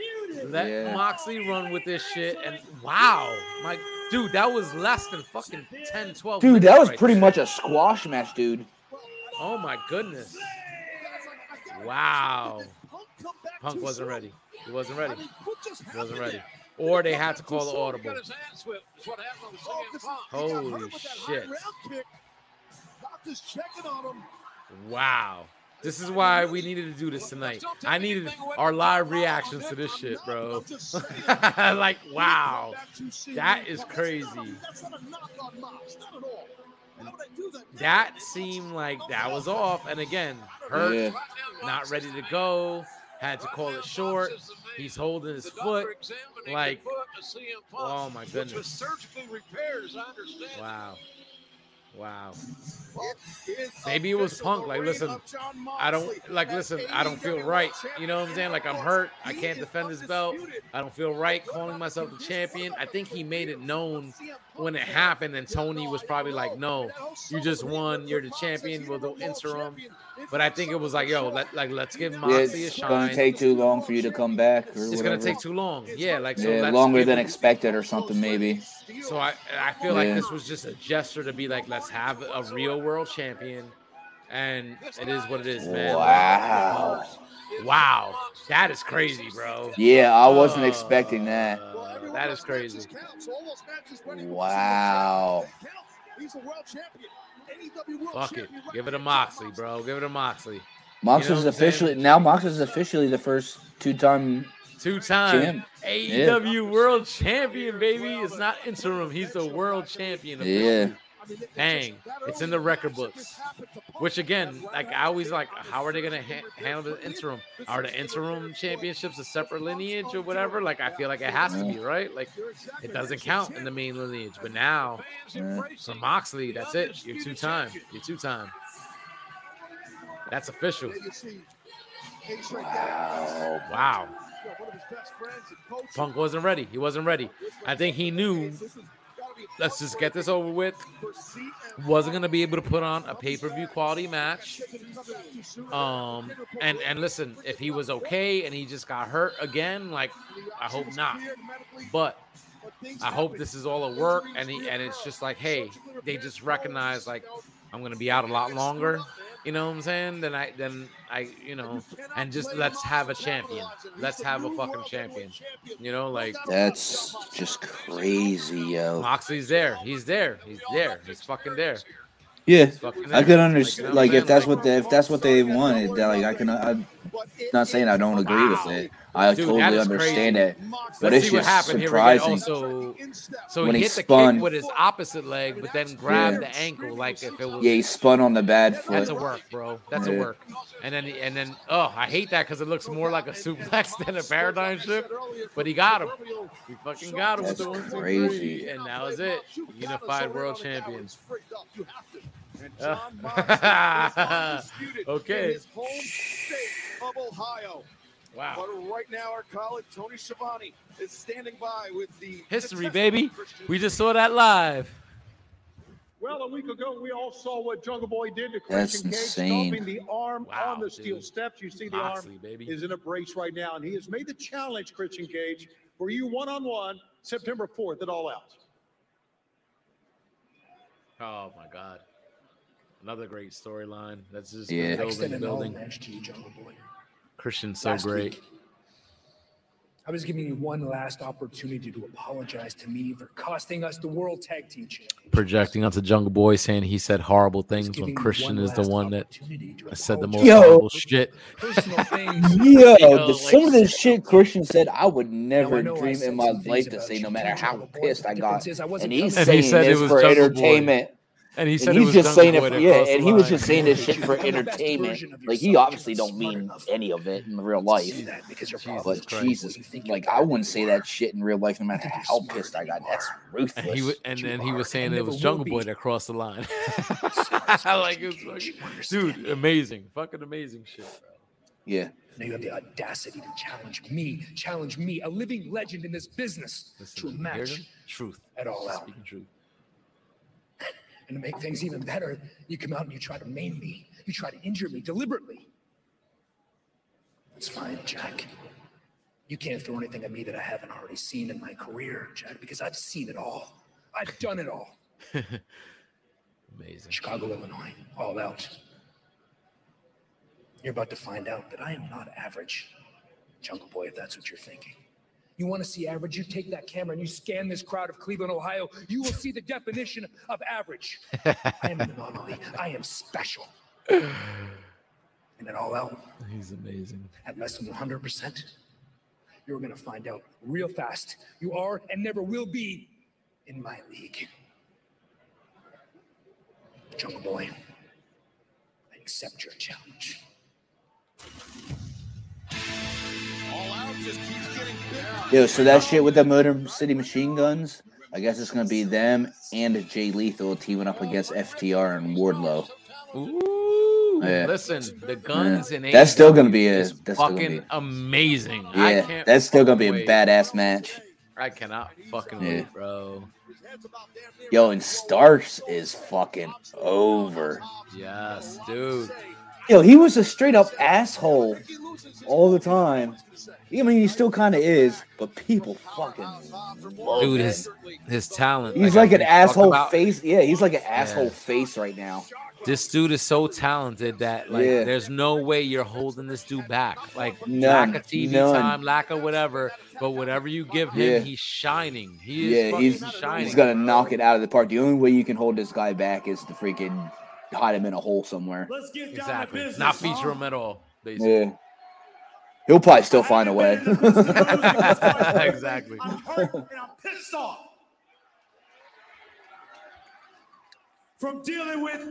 Let Yeah. Moxley run with this shit. And wow, my dude, that was less than fucking 10, 12 Dude, that was right pretty there. much a squash match, dude. Oh my goodness. Wow. Punk wasn't ready. He wasn't ready. He wasn't ready. Or they had to call the audible. Got his hands whipped. Is what happened to CM Holy shit. Doctor's checking on him. Wow. This is why we needed to do this tonight. I needed our live reactions to this shit, bro. like, wow. That is crazy. That's not a knock on Mox, not at all. Why would I do that? That seemed like that was off. And again, hurt, Yeah. not ready to go, had to call it short. He's holding his foot. Like, oh my Which was goodness. surgically I understand. Wow. Wow. It is Maybe it was. Punk. Like, listen, I don't like. Listen, I don't feel right. You know what I'm saying? Like, I'm hurt. I can't defend this belt. I don't feel right calling myself the champion. I think he made it known when it happened, and Tony was probably like, "No, you just won. You're the champion. We'll do interim." But I think it was like, "Yo, let like let's give Yeah, Moxley a it's gonna take too long for you to come back, or It's gonna take too long. Yeah, like so. yeah, let's longer than expected, or something maybe. So I I feel like Yeah. this was just a gesture to be like, let's have a real world champion, and it is what it is, man. Wow. Wow, that is crazy, bro. Yeah, I wasn't expecting that. Uh, that is crazy. Wow. He's a world champion. AEW world Fuck it, give it a. Moxley, bro. Give it a Moxley. Mox You know is what saying? officially now. Mox is officially the first two-time. Two time Champ. AEW World Champion, baby. It's not interim. He's the world champion. Yeah. Dang, it's in the record books. Which again, like I always like, how are they gonna ha- handle the interim? Are the interim championships a separate lineage or whatever? Like I feel like it has to be, right? Like it doesn't count in the main lineage. But now, for Moxley, that's it. You're two time. You're two time. That's official. Wow. Coach. Punk wasn't ready. He wasn't ready. I think he knew. Let's just get this over with. Wasn't gonna be able to put on a pay-per-view quality match. Um, and and listen, if he was okay and he just got hurt again, like I hope not. But I hope this is all a work, and he and it's just like, hey, they just recognize like I'm gonna be out a lot longer. You know what I'm saying? Then I then I you know, and just let's have a champion. Let's have a fucking champion. You know, like That's just crazy, yo. Moxley's there. He's there. He's there. He's fucking there. Yeah, He's fucking I there. could Like, understand. you know Like, if that's saying? what they, if that's what they wanted, that, like I can. I'm not saying I don't agree with it. I Dude, totally understand crazy. it, but Let's it's just happened surprising. Also, so When he he hit the spun. kick with his opposite leg, but then grabbed Yeah. the ankle like if it was. Yeah, he spun on the bad foot. That's a work, bro. That's a work. And then and then oh, I hate that because it looks more like a suplex than a paradigm shift. But he got him. He fucking got him with That's the one, crazy. three, and that was it. Unified world champions. okay. Of Ohio. Wow. But right now, our colleague Tony Schiavone is standing by with the History, baby. We just saw that live. Well, a week ago, we all saw what Jungle Boy did to That's Christian Cage, insane. stomping the arm Wow, on the steel dude. steps. You see the Moxley, arm baby. is in a brace right now, and he has made the challenge, Christian Cage, for you one on one September 4th at All Out. Oh my god. Another great storyline. That's just Yeah. building, Extended building. match to you, Jungle Boy. Christian's so Last great. week, I was giving you one last opportunity to apologize to me for costing us the World Tag Team Championship. Projecting onto Jungle Boy, saying he said horrible things when Christian is the one that opportunity said the most Yo. horrible shit. Personal things. Yo, Yo, the, some of like- the shit Christian said, I would never know I dream in my life to say, no matter how pissed I got. difference is I wasn't And he's coming- And he saying said it this was for Jungle Boy. Entertainment. And he And said it he's was just Jungle saying it for, yeah, and the he was just saying this shit for Become the best entertainment. Like he obviously don't mean enough. any of it in real life. that because you're Jesus probably But Christ. Jesus, like I wouldn't say that shit in real life, no matter how pissed I got. That's And he ruthless. and then he was saying it was Jungle. Boy that crossed the line. like it was fucking, dude, amazing, fucking amazing shit, bro. Yeah. Now you have the audacity to challenge me, challenge me, a living legend in this business, Listen, to a match? Truth. at all out. Speaking truth. And to make things even better, you come out and you try to maim me. You try to injure me deliberately. That's fine, Jack. You can't throw anything at me that I haven't already seen in my career, Jack, because I've seen it all. I've done it all. Amazing. Chicago, Illinois, all out. You're about to find out that I am not average, Jungle Boy, if that's what you're thinking. You want to see average? You take that camera and you scan this crowd of Cleveland, Ohio. You will see the definition of average. I am an anomaly. I am special. And at all out, He's amazing. at less than 100%, you're going to find out real fast. You are and never will be in my league. Jungle Boy, I accept your challenge. Yo, so that shit with the Motor City Machine Guns, I guess it's gonna be them and Jay Lethal teaming up against FTR and Wardlow. Ooh, Yeah. listen, the guns Yeah. in That's still gonna be a- that's fucking be- amazing. I Yeah, can't that's still gonna be a badass match. I cannot fucking Yeah. wait, bro. Yo, and Starks is fucking over. Yes, dude. Yo, he was a straight up asshole all the time. I mean, he still kind of is, but people fucking love Dude, his his talent. He's I like an asshole face. Yeah, he's like an asshole Yeah. face right now. This dude is so talented that like Yeah. there's no way you're holding this dude back. Like None, lack of TV none. time, lack of whatever. But whatever you give him, Yeah. he's shining. He is Yeah, he's shining. he's gonna knock it out of the park. The only way you can hold this guy back is to freaking hide him in a hole somewhere. Let's get down to Exactly. business. Not huh? feature him at all. Basically. Yeah, he'll probably still find a way. exactly. I'm hurt and I'm pissed off. From dealing with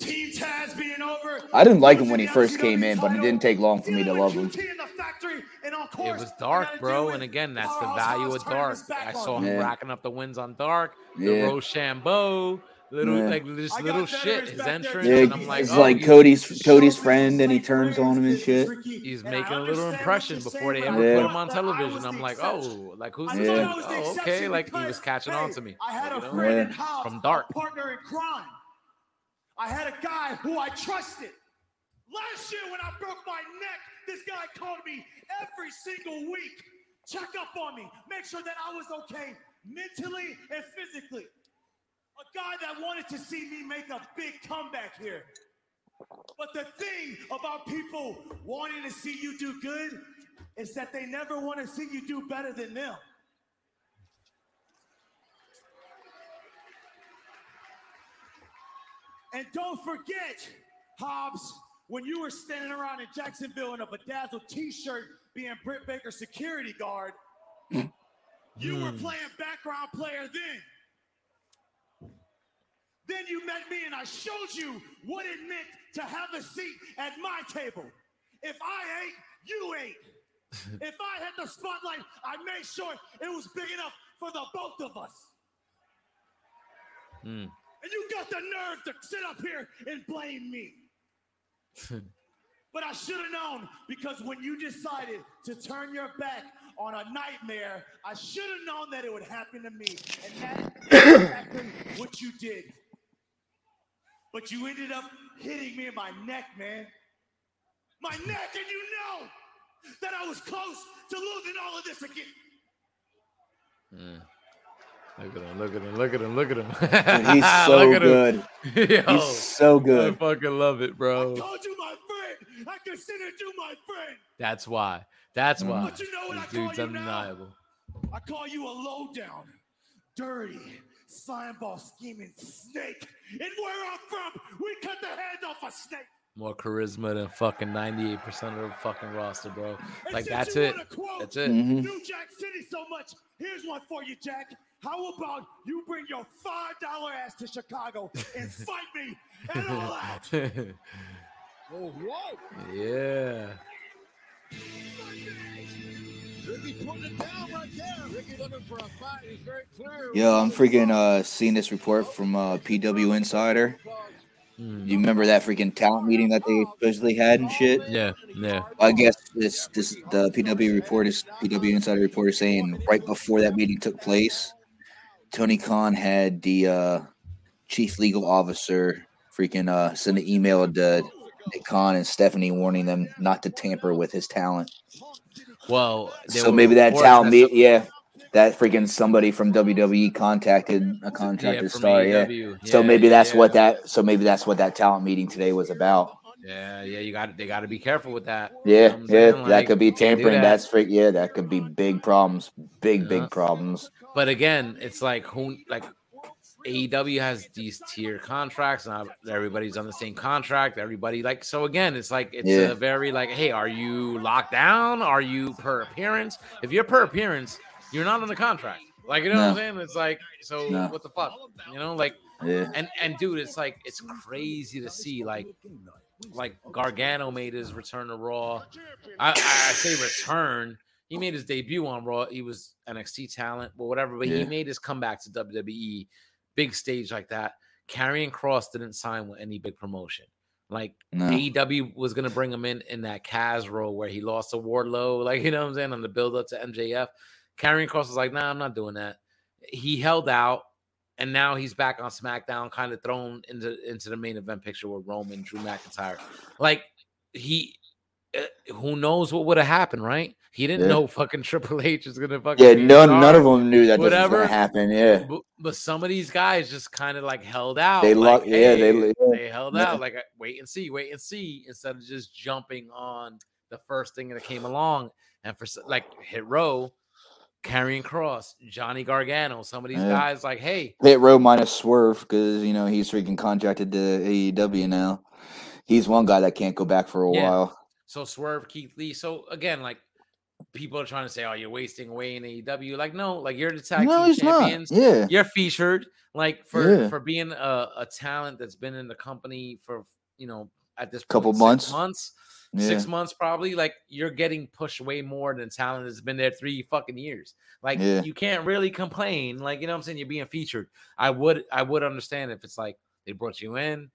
Team Taz being over. I didn't like him when he first came in, but it didn't take long for me to love him. QT in the factory, and on It was dark, bro. And again, that's the value of dark. I saw him. him Yeah. racking up the wins on dark. The Yeah. Rochambeau, little Yeah. like just little shit. His back there, entrance, Yeah, and I'm like, it's oh, like Cody's Cody's friend, and he turns on him and shit. He's making a little impression before they ever but I put him on that I was television. I'm like, oh, like who's this? Yeah. I was the Oh, okay, like he was catching on to me. I had a you know? friend in Yeah. Hobbs, From dark. partner in crime. I had a guy who I trusted. Last year when I broke my neck, this guy called me every single week, check up on me, make sure that I was okay mentally and physically. A guy that wanted to see me make a big comeback here. But the thing about people wanting to see you do good is that they never want to see you do better than them. And don't forget, Hobbs, when you were standing around in Jacksonville in a bedazzled t-shirt being Britt Baker's security guard, you were Hmm. playing background player then. Then you met me and I showed you what it meant to have a seat at my table. If I ate, you ate. if I had the spotlight, I made sure it was big enough for the both of us. Mm. And you got the nerve to sit up here and blame me. But I should have known because when you decided to turn your back on a nightmare, I should have known that it would happen to me. And that's exactly what you did. But you ended up hitting me in my neck, man. My neck, and you know that I was close to losing all of this again. Mm. Look at him! Look at him! Look at him! Look at him! Dude, he's so Look him. good. Yo, He's so good. I fucking love it, bro. Told you my friend. I considered you my friend. That's why. That's why. But you know what This I call dude's you now? undeniable. I call you a lowdown, dirty, slime ball scheming snake. And where I'm from, we cut the heads off a snake. More charisma than fucking 98% of the fucking roster, bro. And Like that's it. quote That's it. Mhm. New Jack City so much. Here's one for you, Jack. How about you bring your five dollar ass to Chicago and fight me at all out? Oh, whoa. yeah. Yo, I'm freaking uh seeing this report from uh PW Insider. Mm. You remember that freaking talent meeting that they supposedly had and shit? Yeah, yeah. I guess this this the PW report is PW Insider report is saying right before that meeting took place, Tony Khan had the uh, chief legal officer freaking uh, send an email to Nick Khan and Stephanie warning them not to tamper with his talent. Well, So maybe that talent, me- yeah, that freaking somebody from WWE contacted a contracted from star, yeah. AEW. So maybe yeah, that's yeah. what that. So maybe that's what that talent meeting today was about. Yeah, yeah, you got they got to be careful with that. You Yeah, know yeah, saying? that could be tampering. that. That's freak. Yeah, that could be big problems. Big, Yeah. big problems. But again, it's like who like AEW has these tier contracts, not everybody's on the same contract. Everybody like so again, it's like it's Yeah. a very like, hey, are you locked down? Are you per appearance? If you're per appearance, you're not on the contract. Like you know what I'm saying? It's like so No. what the fuck? You know, like Yeah. and and dude, it's like it's crazy to see like like Gargano made his return to Raw. I, I, I say return. He made his debut on Raw. He was NXT talent, but whatever. But he made his comeback to WWE, big stage like that. Karrion Kross didn't sign with any big promotion. Like No. AEW was gonna bring him in in that Kaz role where he lost to Wardlow, like you know what I'm saying, on the build up to MJF. Karrion Kross was like, "Nah, I'm not doing that." He held out, and now he's back on SmackDown, kind of thrown into into the main event picture with Roman, Drew McIntyre. Like he, Eh, who knows what would have happened, right? He didn't Yeah. know fucking Triple H was gonna fucking Yeah, none star, none of them knew that this was whatever. gonna happen. Yeah, But, but some of these guys just kind of like held out. They like, lock- yeah, they- hey, yeah. they held Yeah. out. Like wait and see, wait and see, instead of just jumping on the first thing that came along. And for like Hit Row, Karrion Kross, Johnny Gargano, some of these Yeah. guys like, hey, Hit Row minus swerve because you know he's freaking contracted to AEW now. He's one guy that can't go back for a while. So Swerve, Keith Lee. So again, like people are trying to say, "Oh, you're wasting away in AEW." Like, no, like you're the tag No, team he's not. champions. Yeah. you're featured. Like for Yeah. for being a, a talent that's been in the company for you know at this point, Couple months. months, six months probably. Like you're getting pushed way more than talent that's been there three fucking years. Like Yeah. you can't really complain. Like you know what I'm saying. You're being featured. I would I would understand if it's like they brought you in,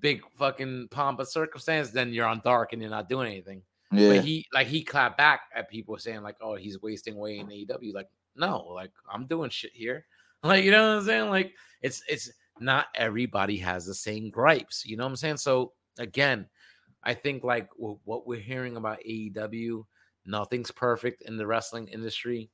big fucking pomp of circumstance, then you're on dark and you're not doing anything. Yeah. But he like he clapped back at people saying like, "Oh, he's wasting away in AEW." Like, no, like I'm doing shit here. Like, you know what I'm saying? Like, it's it's not everybody has the same gripes. You know what I'm saying? So again, I think like what we're hearing about AEW, nothing's perfect in the wrestling industry.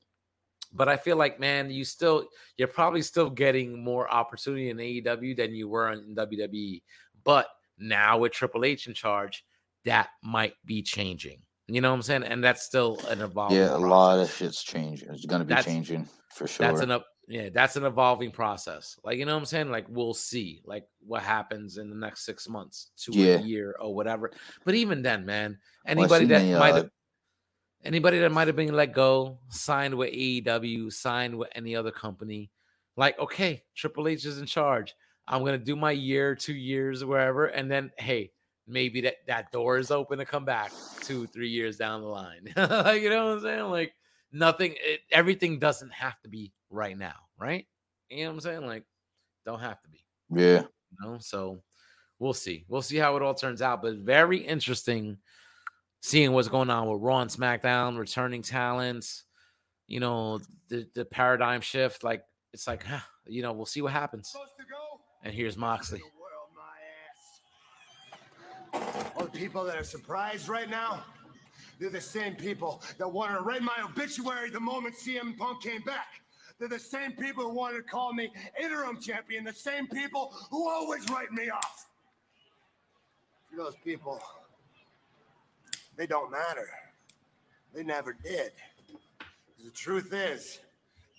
But I feel like, man, you still you're probably still getting more opportunity in AEW than you were in WWE. But now with Triple H in charge, that might be changing. You know what I'm saying? And that's still an evolving. Yeah, a lot of shit's changing. It's gonna be That's- changing for sure. That's an up. Yeah, that's an evolving process. Like you know what I'm saying? Like we'll see, like what happens in the next six months to Yeah. a year or whatever. But even then, man, anybody seen that might uh, have anybody that might have been let go, signed with AEW, signed with any other company, like okay, Triple H is in charge. I'm gonna do my year, two years, wherever, and then hey, maybe that that door is open to come back two, three years down the line. like you know what I'm saying? Like nothing, it, everything doesn't have to be right now, right? You know what I'm saying? Like, don't have to be. Yeah. You know, so we'll see. We'll see how it all turns out. But very interesting seeing what's going on with Raw and SmackDown, returning talents, you know, the, the paradigm shift. Like, it's like, huh, you know, we'll see what happens. And here's Moxley. All the people that are surprised right now, they're the same people that wanted to write my obituary the moment CM Punk came back. They're the same people who wanted to call me interim champion, the same people who always write me off. To those people, they don't matter. They never did. The truth is,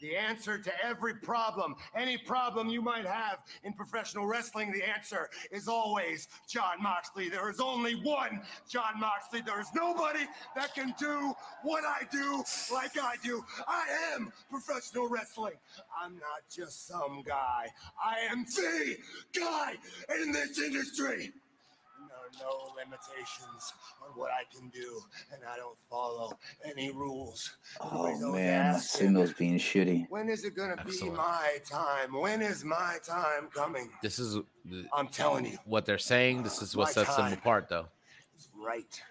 the answer to every problem, any problem you might have in professional wrestling, the answer is always Jon Moxley. There is only one Jon Moxley. There is nobody that can do what I do like I do. I am professional wrestling. I'm not just some guy. I am the guy in this industry. And there are no limitations on what I can do, and I don't follow any rules. Oh man, my asking, signal's being shitty. when is it gonna be my time? When is my time coming? This is the- I'm telling you. what they're saying. This is what My sets them apart, though. It's right.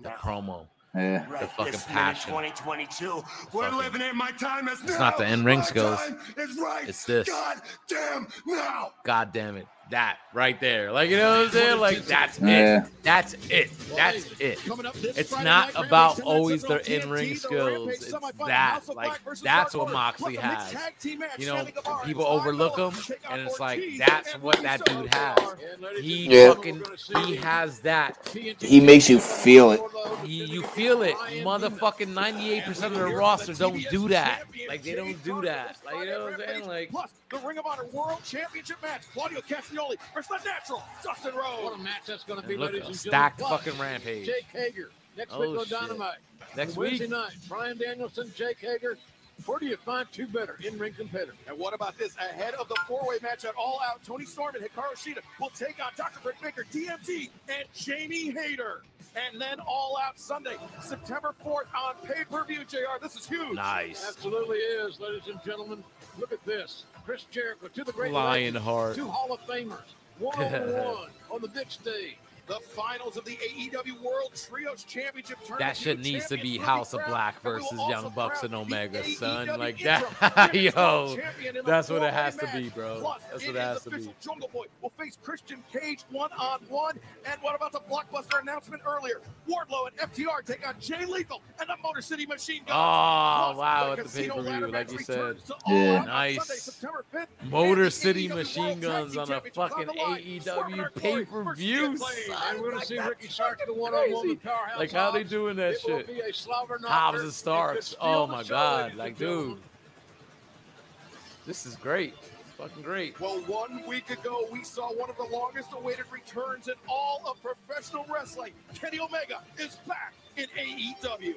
The promo, Yeah. Right the fucking this passion. 2022. We're fucking- living in my time is It's now. not the end ring My skills. time right. It's this. God damn now. God damn it. That right there. Like, you know what I'm saying? Like, that's Yeah. it. That's it. That's it. Coming up this It's not about always their in ring skills. It's that. Like, that's what Order, Moxley plus a mixed has. tag team match, You know, Sammy Guevara and people overlook him, and it's like, that's what that dude has. He Yeah. fucking, he has that. He makes you feel it. You, you feel it. Motherfucking 98% of the roster don't do that. Like, they don't do that. Like, you know what I'm saying? Like, the Ring of Honor World Championship match. Claudio Castagnoli versus the Natural Dustin Rhodes. What a match that's going to be, Look, ladies a and stacked gentlemen. fucking rampage. Jake Hager. Next Oh, week on shit. Dynamite. Next Wednesday week? night, Bryan Danielson, Jake Hager. Where do you find two better in-ring competitors? And what about this? Ahead of the four-way match at All Out, Toni Storm and Hikaru Shida will take on Dr. Britt Baker, D.M.D., and Jamie Hayter. And then All Out Sunday, September 4th on pay-per-view, JR. This is huge. Nice. Absolutely is, ladies and gentlemen. Look at this. Chris Jericho to the great Lionheart. Two Hall of Famers. One on one on the big stage. The finals of the AEW World Trios Championship Tournament. that shit New needs to be House of Black and we will versus Young Bucks and crown Omega, son. AEW Like that. Yo, Champion in a that's what it four-way has to be, bro. Plus, That's what it has to be. Jungle Boy will face Christian Cage one on one. And what about the blockbuster announcement earlier? Wardlow and FTR take on Jay Lethal and the Motor City Machine Guns. Oh, Plus, wow, the at the pay-per-view, like you said. returns to All Yeah. Nice. Sunday, 5th. Motor City AEW Machine World Guns on a fucking on the line. AEW pay-per-view, versus Skip And we're going Like, to see Ricky Starks, the one-on-one crazy. with Powerhouse Like, how they doing that It shit? be a slobber knocker. Hobbs and Starks. Oh my god. Like, dude. This is great. It's fucking great. Well, one week ago, we saw one of the longest awaited returns in all of professional wrestling. Kenny Omega is back in AEW.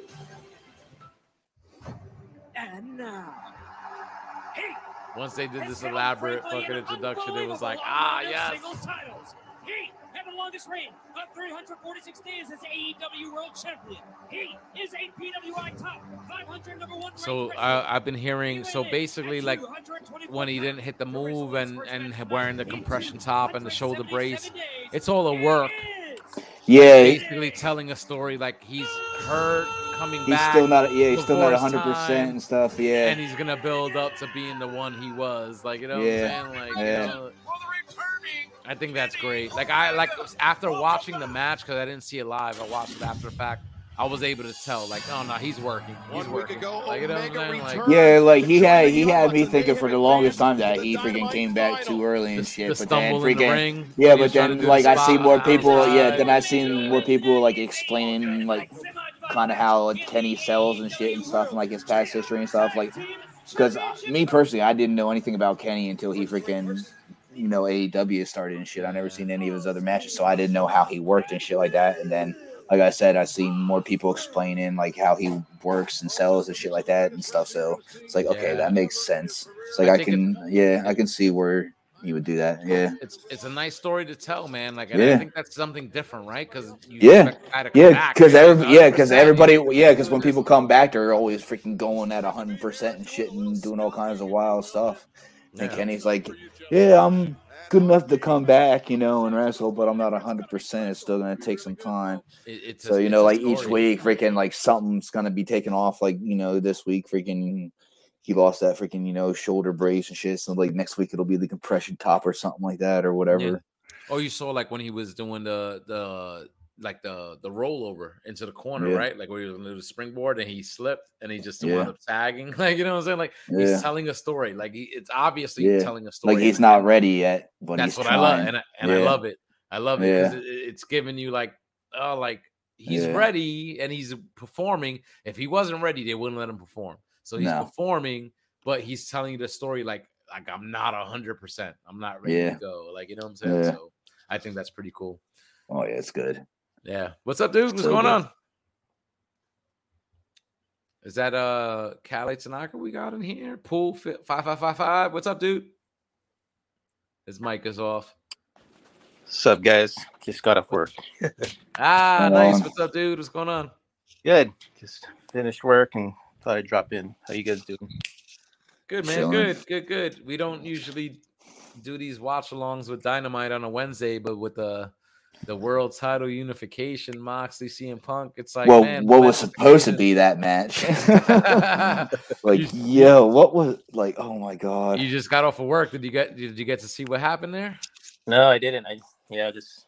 And now, he Once they did this elaborate fucking introduction, it was like, ah, run yes. Singles titles. He had the longest reign of 346 days as AEW World Champion. He is a PWI top 500 number one. So ranked I, I've been hearing. So basically, like when he didn't hit the move and and wearing the compression top and the shoulder brace, it's all a work. Yeah. Basically telling a story like he's hurt, coming back. He's back. still not. Yeah, he's still not before hundred percent time, and stuff. Yeah. And he's gonna build up to being the one he was. Like you know Yeah. what I'm saying? Like Yeah. you know, I think that's great. Like I like after watching the match because I didn't see it live. I watched it after the fact. I was able to tell, like, oh no, he's working. He's One week working. ago, Like, you know what I'm Like, Yeah, like he had he had me thinking for the longest time that he freaking came back too early and The- shit. the but then stumble in the freaking ring, yeah, when he was but then do the like I see more on the people. Yeah, outside. then I seen more people like explaining like kind of how Kenny sells and shit and stuff and like his past history and stuff. Like because uh, me personally, I didn't know anything about Kenny until he freaking you know AEW started and shit. I never seen any of his other matches, so I didn't know how he worked and shit like that. And then like I said, I seen more people explaining like how he works and sells and shit like that and stuff. So it's like, okay, Yeah. that makes sense. It's like I I, can, yeah, I can see where you would do that. Yeah, it's it's a nice story to tell, man. Like, and I think that's something different, right? Because yeah, expect the guy yeah, because every, yeah, because everybody, yeah, because when people come back, they're always freaking going at hundred percent and shit and doing all kinds of wild stuff. And Yeah. Kenny's like, yeah, I'm good enough to come back, you know, and wrestle, but I'm not hundred percent. It's still gonna take some time. It- it's a- so you know, like each week, freaking like something's gonna be taken off. Like you know, this week, freaking he lost that freaking you know shoulder brace and shit. So like next week it'll be the compression top or something like that or whatever. Oh, you saw like when he was doing the the like the the rollover into the corner, Yeah. right? Like where he was do the springboard and he slipped and he just Yeah. wound up tagging. Like you know what I'm saying? Like Yeah. he's telling a story. Like he, it's obviously telling a story. Like he's not ready yet, but That's what trying. I love, and I, and I love it. I love it because it, it's giving you like, oh, like he's ready and he's performing. If he wasn't ready, they wouldn't let him perform. So he's No. performing, but he's telling you the story like, like I'm not a hundred percent. I'm not ready to go. Like you know what I'm saying? So I think that's pretty cool. Oh yeah, it's good. Yeah. What's up, dude? What's going on? Is that uh Callie Tanaka we got in here? Pool fi- five five five five. What's up, dude? His mic is off. What's up, guys? Just got off work. Ah, nice. What's up, dude? What's going on? Good. Just finished work and thought I'd drop in. How you guys doing? Good man, Chilling. good, good, good. We don't usually do these watch alongs with Dynamite on a Wednesday, but with the the world title unification, Moxley, CM Punk, it's like well, man, what was supposed to be that match? like, yo, what was like? Oh my god! You just got off of work. Did you get did you get to see what happened there? No, I didn't. I yeah, just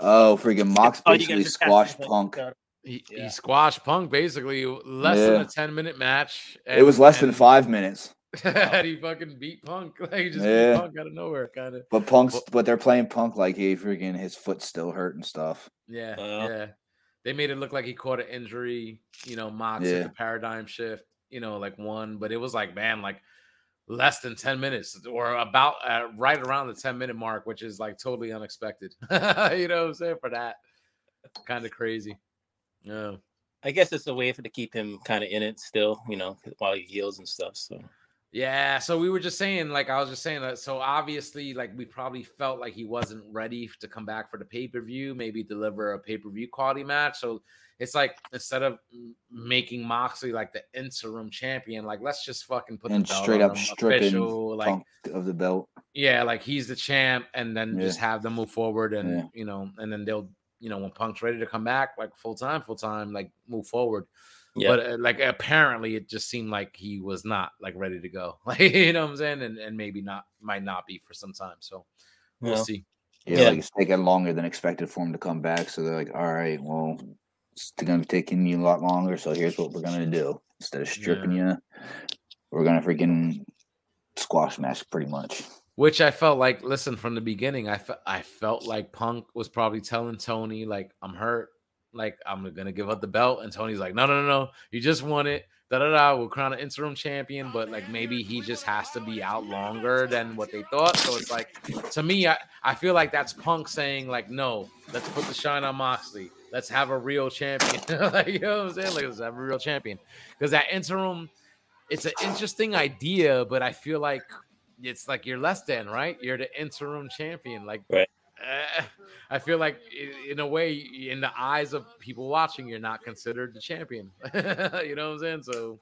Oh, freaking Mox Oh, basically guys just got- squashed Punk. He, he squashed Punk basically less than a 10 minute match. It was and- less than five minutes. And he fucking beat Punk. Like he just Yeah. beat Punk out of nowhere, kind of. But Punk's, but they're playing Punk like he freaking his foot still hurt and stuff. Yeah, Uh, yeah. They made it look like he caught an injury. You know, Mox hit Yeah. the paradigm shift. You know, like one, but it was like man, like less than ten minutes, or about uh, right around the ten minute mark, which is like totally unexpected. you know what I'm saying for that? Kind of crazy. Yeah. I guess it's a way for to keep him kind of in it still, you know, while he heals and stuff. So Yeah, so we were just saying, like I was just saying that. So obviously, like we probably felt like he wasn't ready to come back for the pay per view, maybe deliver a pay per view quality match. So it's like instead of making Moxley like the interim champion, like let's just fucking put and the belt straight up stripping official, like of the belt. yeah, like he's the champ, and then Yeah. just have them move forward, and Yeah. you know, and then they'll, you know, when Punk's ready to come back, like full time, full time, like move forward. Yeah. But uh, like apparently, it just seemed like he was not like ready to go, like you know what I'm saying, and and maybe not, might not be for some time. So we'll Yeah. see. Yeah, like it's taking longer than expected for him to come back. So they're like, all right, well, it's going to be taking you a lot longer. So here's what we're going to do. Instead of stripping you, we're going to freaking squash match pretty much. Which I felt like, listen, from the beginning, I felt I felt like Punk was probably telling Tony, like, I'm hurt, like I'm gonna give up the belt, and Tony's like, no, no, no, no, you just won it, da da da. We'll crown an interim champion, but like maybe he just has to be out longer than what they thought. So it's like, to me, I I feel like that's Punk saying like, no, let's put the shine on Moxley. Let's have a real champion. like, you know what I'm saying? Like, let's have a real champion because that interim it's an interesting idea, but I feel like it's like you're less than right. You're the interim champion. Like, Right. Eh, I feel like in a way, in the eyes of people watching, you're not considered the champion. you know what I'm saying? So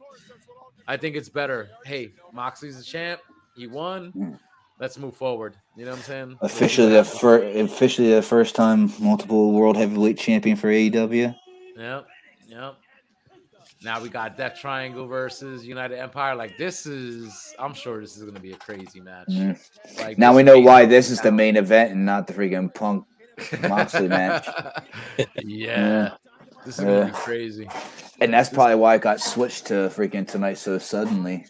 I think it's better. Hey, Moxley's the champ. He won. Let's move forward. You know what I'm saying? Officially the happens. first, officially the first time multiple world heavyweight champion for AEW. Yep. Yep. Now we got Death Triangle versus United Empire. Like this is, I'm sure this is gonna be a crazy match. Mm. Like now we know why this is the main event and not the freaking Punk Moxley match. yeah. This is gonna be Yeah. crazy. And that's probably why it got switched to freaking tonight so suddenly.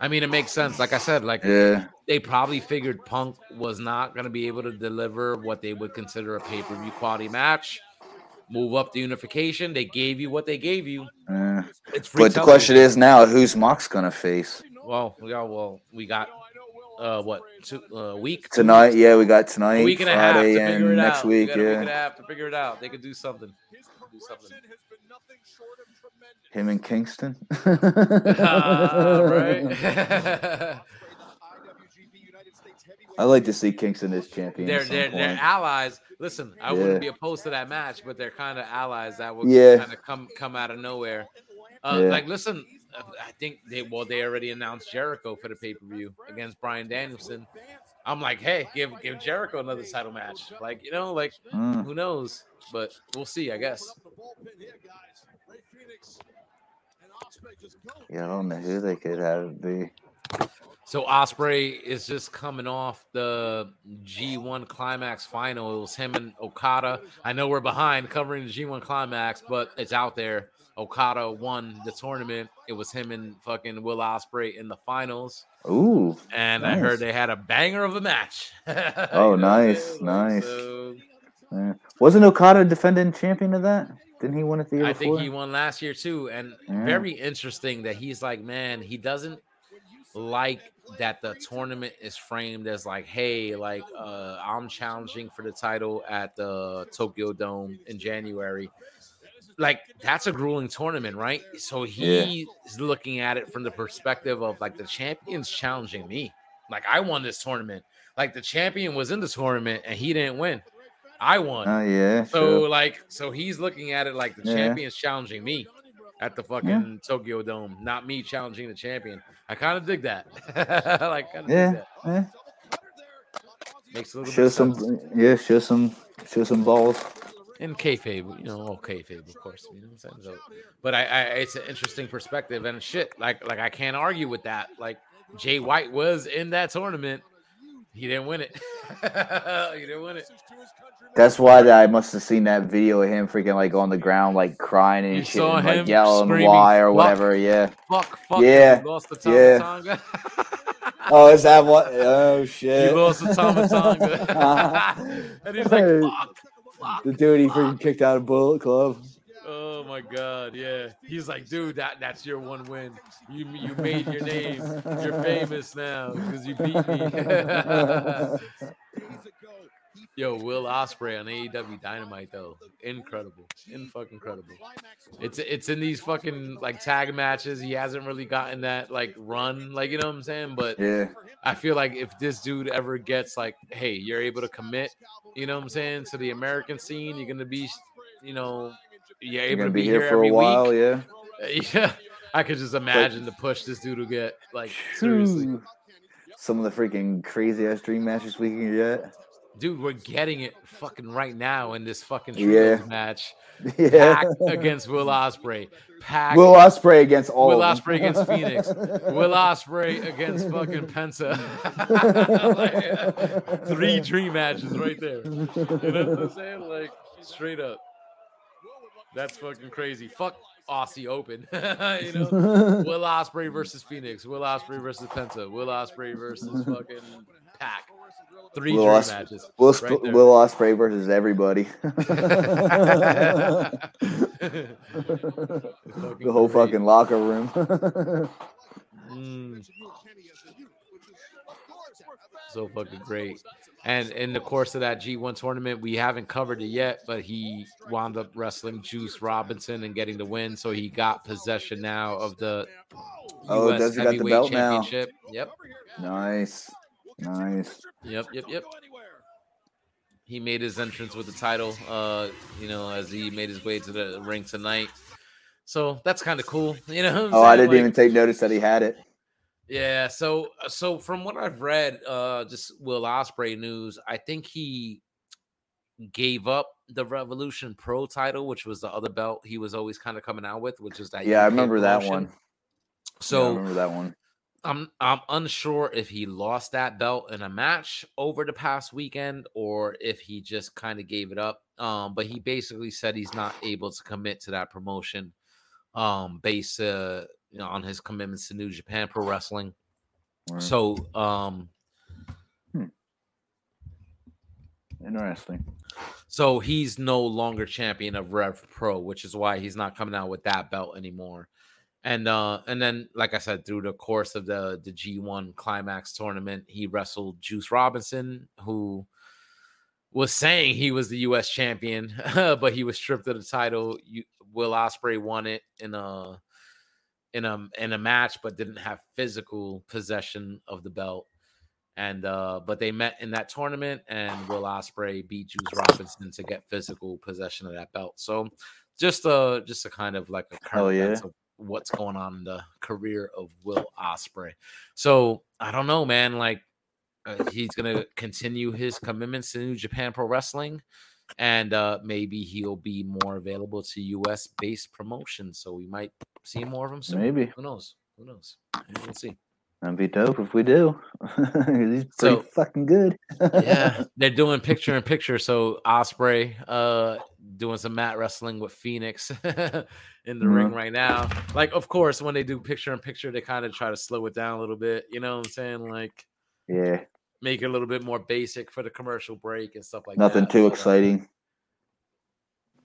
I mean, it makes sense. Like I said, like Yeah. they probably figured Punk was not going to be able to deliver what they would consider a pay per view quality match. Move up the unification. They gave you what they gave you. Uh, It's but the question is now, who's Mox gonna face Well, yeah, well, we got uh what two uh, week tonight? Yeah, we got a tonight, week and a half to Friday, figure it and next out. We week. got a week and a half to figure it out. They could do something. Do something. him and Kingston. Right. I like to see Kingston as champion. they're they're, they're allies. Listen, I Yeah. wouldn't be opposed to that match, but they're kind of allies that would Yeah. kind of come come out of nowhere. Uh, Yeah. Like, listen, uh, I think they well they already announced Jericho for the pay per view against Bryan Danielson. I'm like, hey, give give Jericho another title match. Like, you know, like Mm. who knows? But we'll see, I guess. Yeah, I don't know who they could have it be. So Ospreay is just coming off the G1 Climax final. It was him and Okada. I know we're behind covering the G1 Climax, but it's out there. Okada won the tournament. It was him and fucking Will Ospreay in the finals. Ooh. And I heard they had a banger of a match. Oh, nice, nice. Yeah. Wasn't Okada defending champion of that? Didn't he win it the year I before? think he won last year too, and Yeah. very interesting that he's like, man, he doesn't like that the tournament is framed as like, hey, like uh, I'm challenging for the title at the Tokyo Dome in January. Like that's a grueling tournament, right? So Yeah. looking at it from the perspective of like the champion's challenging me. Like I won this tournament. Like the champion was in the tournament and he didn't win. I won. Oh, yeah, So sure. like, so he's looking at it like the Yeah. champion's challenging me at the fucking Tokyo Dome, not me challenging the champion. I kind of dig that. like, kind of dig Yeah, yeah. Makes a little Show bit some, sense. yeah, show some, show some balls. In kayfabe, you know, all kayfabe, of course. You know what I'm saying? So, but I, I, it's an interesting perspective and shit. Like, like I can't argue with that. Like, Jay White was in that tournament. He didn't win it. he didn't win it. That's why that I must have seen that video of him freaking like on the ground, like crying and You shit, and, like yelling why or "Fuck, whatever. Yeah. Fuck, fuck. Yeah. Lost the yeah. Tonga. oh, is that what? Oh shit. You lost the Tama Tonga. and he's like, fuck. The dude he freaking kicked out of Bullet Club. Oh my god, yeah. He's like, dude, that that's your one win. You you made your name. You're famous now because you beat me. Yo, Will Ospreay on AEW Dynamite though, incredible, in fucking incredible. It's it's in these fucking like tag matches. He hasn't really gotten that like run, like you know what I'm saying. But Yeah. I feel like if this dude ever gets like, hey, you're able to commit, you know what I'm saying, to the American scene, you're gonna be, you know, you're able gonna be be, here here, for a while, week. yeah. Yeah, I could just imagine the push this dude will get. Like seriously, Some of the freaking crazy ass dream matches we can get. dude, we're getting it fucking right now in this fucking Yeah. match. Yeah. Pac against Will Ospreay. Pac. Will Ospreay against all Will. Ospreay against Phoenix. Will Ospreay against fucking Penta. Like, three dream matches right there. You know what I'm saying? Like straight up. That's fucking crazy. Fuck Aussie Open. you know, Will Ospreay versus Phoenix. Will Ospreay versus Penta. Will Ospreay versus fucking Pac. Three Will, Os- matches. Will, Sp- there. Will Ospreay versus everybody. the whole fucking locker room. Mm. So fucking great. And in the course of that G1 tournament, we haven't covered it yet, but he wound up wrestling Juice Robinson and getting the win. So he got possession now of the Oh, US does he got the heavyweight belt now? championship. Yep. nice, nice. Yep, yep, yep. He made his entrance with the title, uh, you know, as he made his way to the ring tonight. So that's kind of cool, you know. Oh, I didn't Like- even take notice that he had it. Yeah, so so from what I've read, uh just Will Ospreay news, I think he gave up the Revolution Pro title, which was the other belt he was always kind of coming out with, which is that Yeah, I remember that one. Yeah, I So remember that one. I'm I'm unsure if he lost that belt in a match over the past weekend or if he just kind of gave it up. Um, but he basically said he's not able to commit to that promotion, um, based uh, you know on his commitments to New Japan Pro Wrestling. Right. So um, Interesting. so he's no longer champion of Rev Pro, which is why he's not coming out with that belt anymore. And uh and then like I said, through the course of the the G1 climax tournament, he wrestled Juice Robinson, who was saying he was the US champion, but he was stripped of the title. You, Will Ospreay won it in a in a in a match, but didn't have physical possession of the belt. And uh, but they met in that tournament, and Will Ospreay beat Juice Robinson to get physical possession of that belt. So just a just a kind of like a current yeah. of what's going on in the career of Will Ospreay. So I don't know, man. Like uh, he's gonna continue his commitments to New Japan Pro Wrestling, and uh, maybe he'll be more available to U.S. based promotions. So we might see more of him soon. Maybe. Who knows? Who knows? We'll see. That'd be dope if we do. He's pretty So- fucking good. yeah, they're doing picture in picture. So Ospreay uh doing some mat wrestling with Phoenix in the ring Mhm. right now. Like, of course, when they do picture in picture, they kind of try to slow it down a little bit. You know what I'm saying? Like, Yeah, make it a little bit more basic for the commercial break and stuff like nothing that. Nothing too exciting.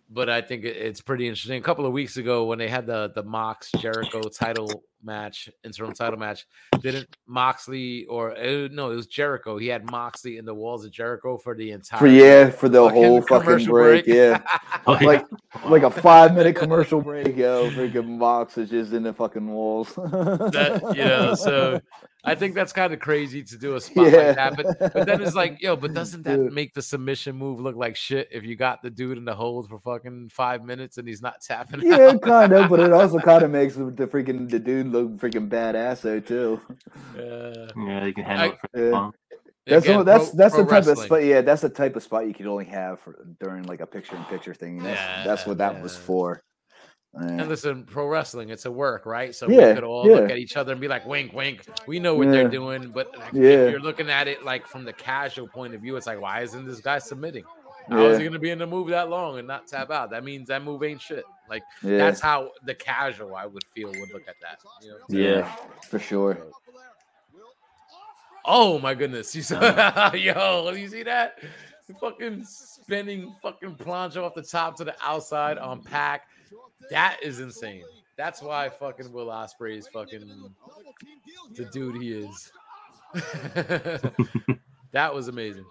But I think it's pretty interesting. A couple of weeks ago, when they had the the Mox Jericho title match, interim title match, didn't Moxley or uh, no, it was Jericho. He had Moxley in the walls of Jericho for the entire For yeah, for the fucking whole fucking break, break. yeah. Oh, yeah. Like like a five minute commercial break, yo. Freaking Mox is just in the fucking walls. that you know so i think that's kind of crazy to do a spot Yeah. like that but but then it's like yo but doesn't that Dude. make the submission move look like shit if you got the dude in the hold for fucking five minutes and he's not tapping yeah, out? kind of, but it also kind of makes the the freaking the dude look freaking badass though too. Uh, Yeah, you can handle I- it for Yeah. long. That's Again, the, that's pro- that's pro the type of wrestling. spot. Yeah, that's the type of spot you could only have for, during like a picture in picture thing. That's, that's what that was for. Yeah. and listen pro wrestling it's a work right so Yeah, we could all look at each other and be like wink wink we know what Yeah. they're doing but like, Yeah. if you're looking at it like from the casual point of view it's like why isn't this guy submitting how is Yeah. he going to be in the move that long and not tap out that means that move ain't shit like Yeah. that's how the casual i would feel would look at that you know? Yeah, for sure. Oh my goodness! You saw, uh-huh. yo, you see that? Fucking spinning fucking plancha off the top to the outside on Pac. That is insane. That's why fucking Will Ospreay is fucking the dude he is. that was amazing.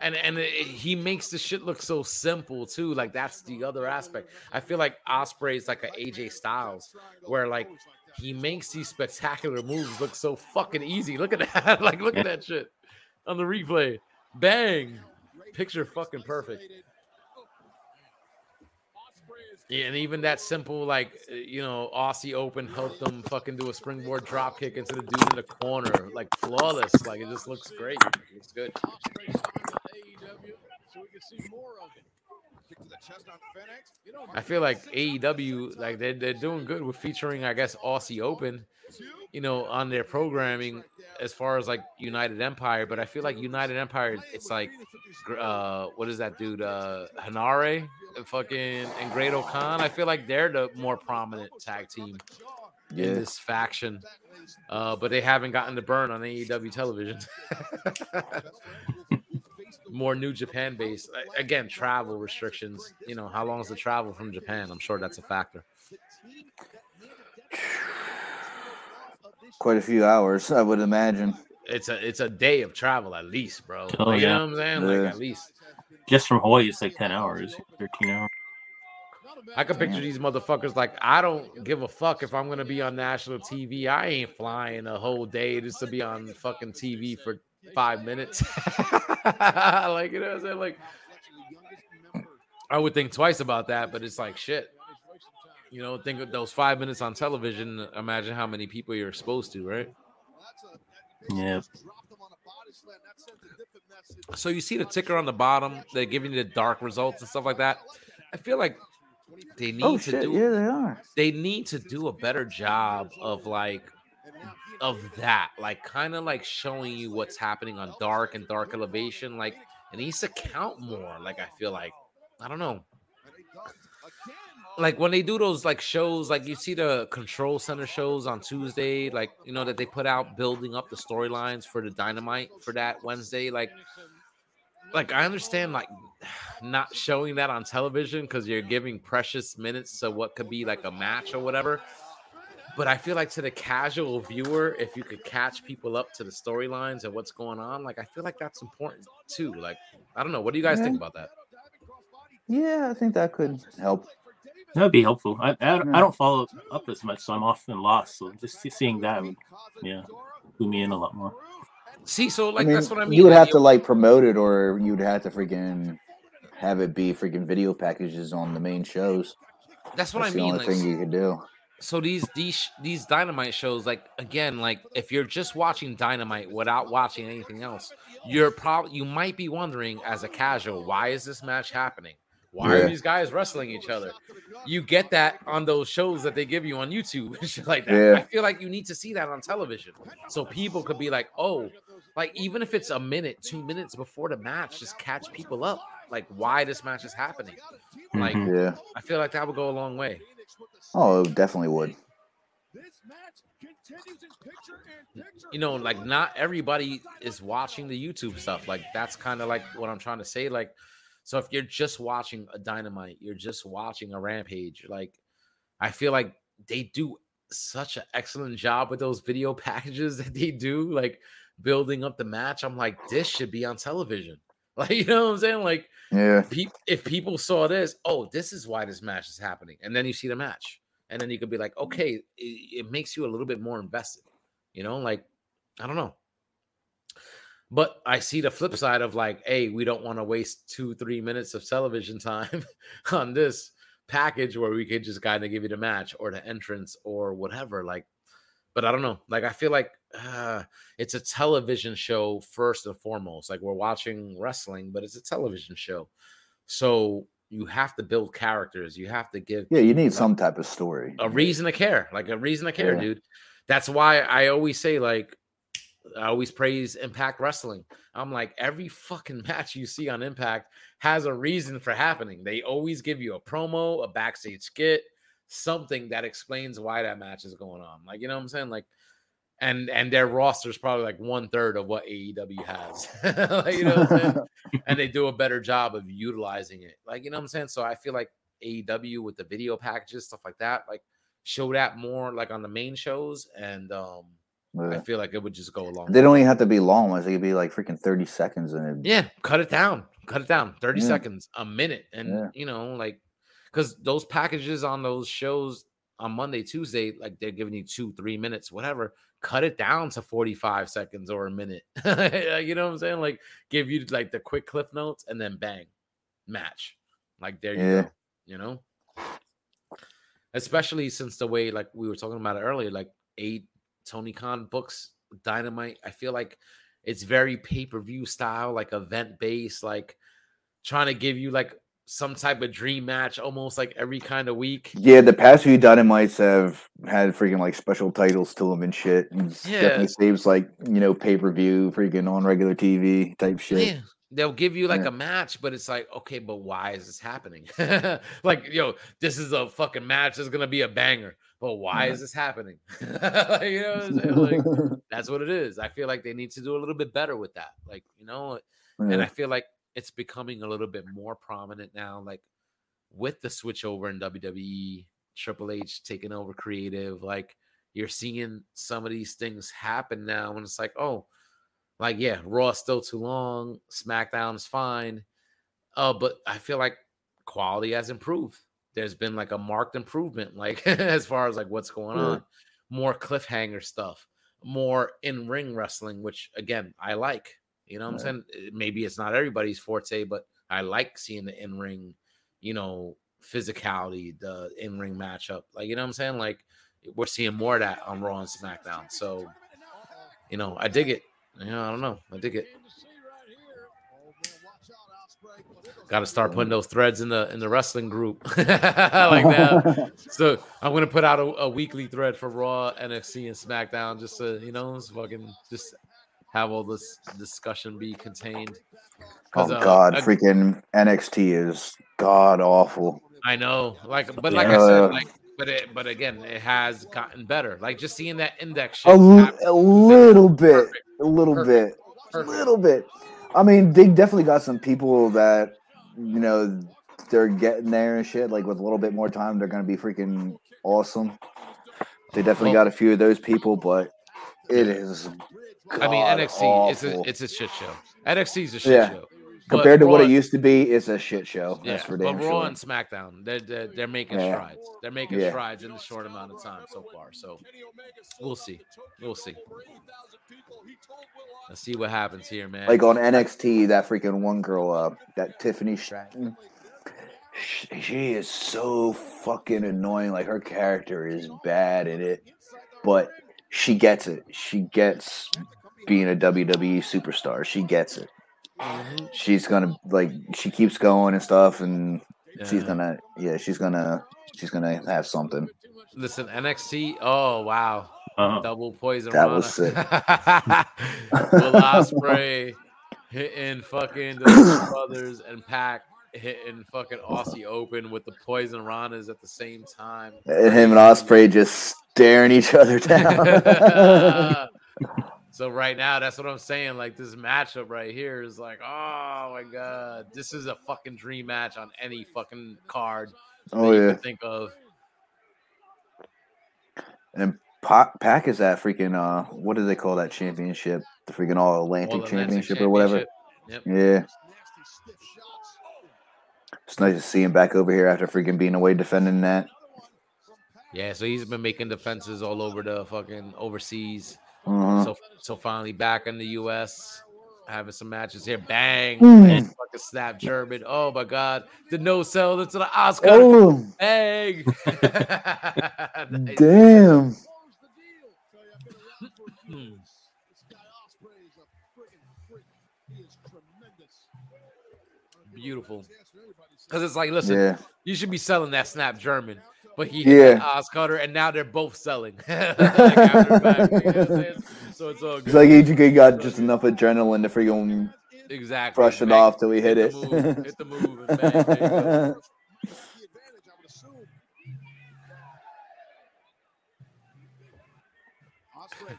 And and it- he makes the shit look so simple too. Like that's the other aspect. I feel like Ospreay is like a AJ Styles, where like he makes these spectacular moves look so fucking easy. Look at that. like look at that shit on the replay. Bang. Picture fucking perfect. Yeah, and even that simple, like you know, Aussie Open helped them fucking do a springboard drop kick into the dude in the corner, like flawless. Like it just looks great. It looks good. I feel like AEW, like they're, they're doing good with featuring, I guess, Aussie Open, you know, on their programming as far as like United Empire. But I feel like United Empire, it's like, gr- uh, what is that dude, uh, Henare, and fucking, and Great Khan. I feel like they're the more prominent tag team Yeah. in this faction. Uh, but they haven't gotten the burn on AEW television. More New Japan based. Again, travel restrictions. You know, how long is the travel from Japan? I'm sure that's a factor. Quite a few hours, I would imagine. It's a it's a day of travel at least, bro. Oh, Like, you yeah. know what I'm saying? Like Yeah. at least. Just from Hawaii, it's like ten hours, thirteen hours. I can picture these motherfuckers like I don't give a fuck if I'm gonna be on national TV. I ain't flying a whole day just to be on fucking TV for five minutes. like you know what I'm saying? Like I would think twice about that, but it's like shit. You know, think of those five minutes on television. Imagine how many people you're exposed to, right? Yeah. So you see the ticker on the bottom. They're giving you the dark results and stuff like that. I feel like they oh, need Oh to shit! do Yeah, they are. they need to do a better job of like of that like kind of like showing you what's happening on dark and dark elevation like it needs to count more like i feel like i don't know like when they do those like shows like you see the control center shows on tuesday like you know that they put out building up the storylines for the dynamite for that wednesday like like I understand like not showing that on television because you're giving precious minutes to what could be like a match or whatever. But I feel like to the casual viewer, if you could catch people up to the storylines and what's going on, like I feel like that's important too. Like I don't know, what do you guys think about that? Yeah, I think that could help. That'd be helpful. I, I, Yeah. I don't follow up as much, so I'm often lost. So just seeing that, would, yeah, blew me in a lot more. See, so like I mean, that's what I mean. you would like, have to like promote it, or you'd have to freaking have it be freaking video packages on the main shows. That's what That's I the mean. only Like, thing you could do. So these these these dynamite shows like again like if you're just watching dynamite without watching anything else you're probably you might be wondering as a casual why is this match happening Why Yeah. are these guys wrestling each other? You get that on those shows that they give you on YouTube and shit like that. Yeah. I feel like you need to see that on television so people could be like, oh, like even if it's a minute, two minutes before the match, just catch people up. Like why this match is happening. Like Mhm. Yeah. I feel like that would go a long way. Oh, it definitely would. you know, like not everybody is watching the YouTube stuff. Like that's kind of like what I'm trying to say. Like, so if you're just watching a dynamite, you're just watching a rampage. Like, I feel like they do such an excellent job with those video packages that they do, like building up the match. I'm like, this should be on television. Like, you know what I'm saying? Like, Yeah. pe- if people saw this, oh, this is why this match is happening, and then you see the match, and then you could be like, mm-hmm. okay, it, it makes you a little bit more invested. You know, like I don't know. But I see the flip side of like, hey, we don't want to waste two, three minutes of television time on this package where we could just kind of give you the match or the entrance or whatever. Like, but I don't know. Like, I feel like uh, it's a television show first and foremost. Like, we're watching wrestling, but it's a television show. So you have to build characters. You have to give Yeah, you need some type of story. a reason to care, like a reason to care, Yeah. dude. That's why I always say, like, I always praise Impact Wrestling. I'm like, every fucking match you see on Impact has a reason for happening. They always give you a promo, a backstage skit, something that explains why that match is going on. Like, you know what I'm saying? Like, and and their roster is probably like one third of what AEW has. like, you know what I'm saying? and they do a better job of utilizing it. Like, you know what I'm saying? So I feel like AEW with the video packages, stuff like that, like show that more like on the main shows. And um I feel like it would just go along. They don't even have to be long ones. They could be like freaking 30 seconds and it, Yeah, cut it down. Cut it down. 30 Yeah. seconds, a minute. And Yeah. you know, like because those packages on those shows on Monday, Tuesday, like they're giving you two, three minutes, whatever. Cut it down to 45 seconds or a minute. You know what I'm saying? Like give you like the quick cliff notes and then bang, match. Like there you Yeah. go. You know? Especially since the way like we were talking about it earlier, like eight Tony Khan books dynamite. I feel like it's very pay-per-view style, like event based, like trying to give you like some type of dream match almost like every kind of week. Yeah, the past few Dynamites have had freaking like special titles to them and shit. And Yeah. definitely saves like, you know, pay per view, freaking on regular TV type shit. Yeah. They'll give you like Yeah. a match, but it's like, okay, but why is this happening? like, yo, this is a fucking match. It's gonna be a banger, but why is this happening? Like, you know, what I'm saying? Like, that's what it is. I feel like they need to do a little bit better with that. Like, you know, and I feel like it's becoming a little bit more prominent now, like with the switch over in WWE, Triple H taking over creative. Like, you're seeing some of these things happen now, and it's like, oh, like yeah, Raw is still too long, SmackDown is fine, uh, but I feel like quality has improved. There's been like a marked improvement, like as far as like what's going Yeah. on, more cliffhanger stuff, more in ring wrestling, which again I like. You know what I'm saying? Uh, Maybe it's not everybody's forte, but I like seeing the in ring, you know, physicality, the in ring matchup. Like you know what I'm saying? Like we're seeing more of that on Raw and SmackDown. So you know, I dig it. You know, I don't know. I dig it. Got to start putting those threads in the in the wrestling group like that. So I'm gonna put out a, a weekly thread for Raw, NXT, and SmackDown, just to you know, just fucking just have all this discussion be contained. Oh uh, god, ag- freaking NXT is god awful. I know, like, but like I said, like, but it, but again, it has gotten better. Like just seeing that index A, l- a little bit, a little Perfect. bit, a little bit. I mean, they definitely got some people that you know they're getting there and shit. Like with a little bit more time, they're gonna be freaking awesome. They definitely Well- got a few of those people, but it is. I mean, god NXT, it's a it's a shit show. NXT is a shit yeah. show. But Compared to what it used to be, it's a shit show. Yeah, That's for but Raw sure. and SmackDown, they're, they're they're making Yeah. strides. They're making Yeah. strides in a short amount of time so far. So we'll see. We'll see. Let's see what happens here, man. Like on NXT, that freaking one girl, uh, that Tiffany Stratton, she, she is so fucking annoying. Like her character is bad in it, but she gets it. She gets being a WWE superstar. She gets it. Mm-hmm. She's gonna like she keeps going and stuff, and she's gonna yeah she's gonna she's gonna have something. Listen, NXT. Oh wow, Uh-huh. double poison. That Rana. was sick. Will Ospreay hitting fucking the brothers and Pac hitting fucking Aussie Open with the poison Ranas at the same time. And him and Ospreay just staring each other down. so right now, that's what I'm saying. Like this matchup right here is like, oh my god, this is a fucking dream match on any fucking card. Oh, you yeah. think of. and Pac, Pac is that freaking uh what do they call that championship? The freaking All Atlantic All-Atlantic championship or whatever. Championship. Yeah. It's nice to see him back over here after freaking being away defending that. Yeah, so he's been making defenses all over the fucking overseas. Uh-huh. So so finally back in the US, having some matches here. Bang! Mm. And fucking snap German. Oh my god. The no sell into the OsCutter. Oh. Bang! Nice. Damn. Hmm. Beautiful. Because it's like, listen, Yeah. you should be selling that snap German. But he Yeah. hit OsCutter, and now they're both selling. Like, back, you know what I'm saying? so it's all good. It's like he got just enough adrenaline to freaking Exactly. brush it Bang. off till he hit, Hit it. the move, hit the move, and bang, there you go.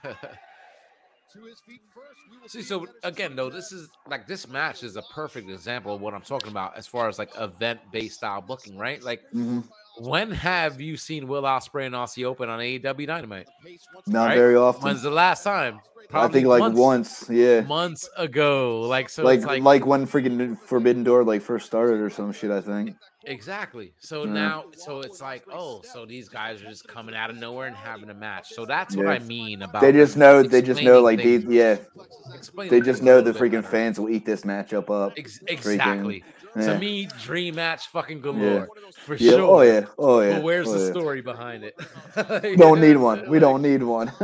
See, so again, though, this is like this match is a perfect example of what I'm talking about as far as like event-based style booking, right? Like, Mhm. When have you seen Will Ospreay and Aussie Open on AEW Dynamite? Not very often. When's the last time? I think like months- once, yeah. months ago. Like so, like, like like, when freaking Forbidden Door like first started or some shit. I think. exactly. So Yeah. now, so it's like, oh, so these guys are just coming out of nowhere and having a match. So that's what Yeah. I mean about. They just know. They just know. Like these. Yeah. Explain They just know the freaking fans will eat this matchup up. Ex- Freaking- exactly. Yeah. To me, dream match fucking galore for Yeah, sure. oh yeah, oh yeah, But where's oh the yeah. story behind it? We don't need one. We don't need one.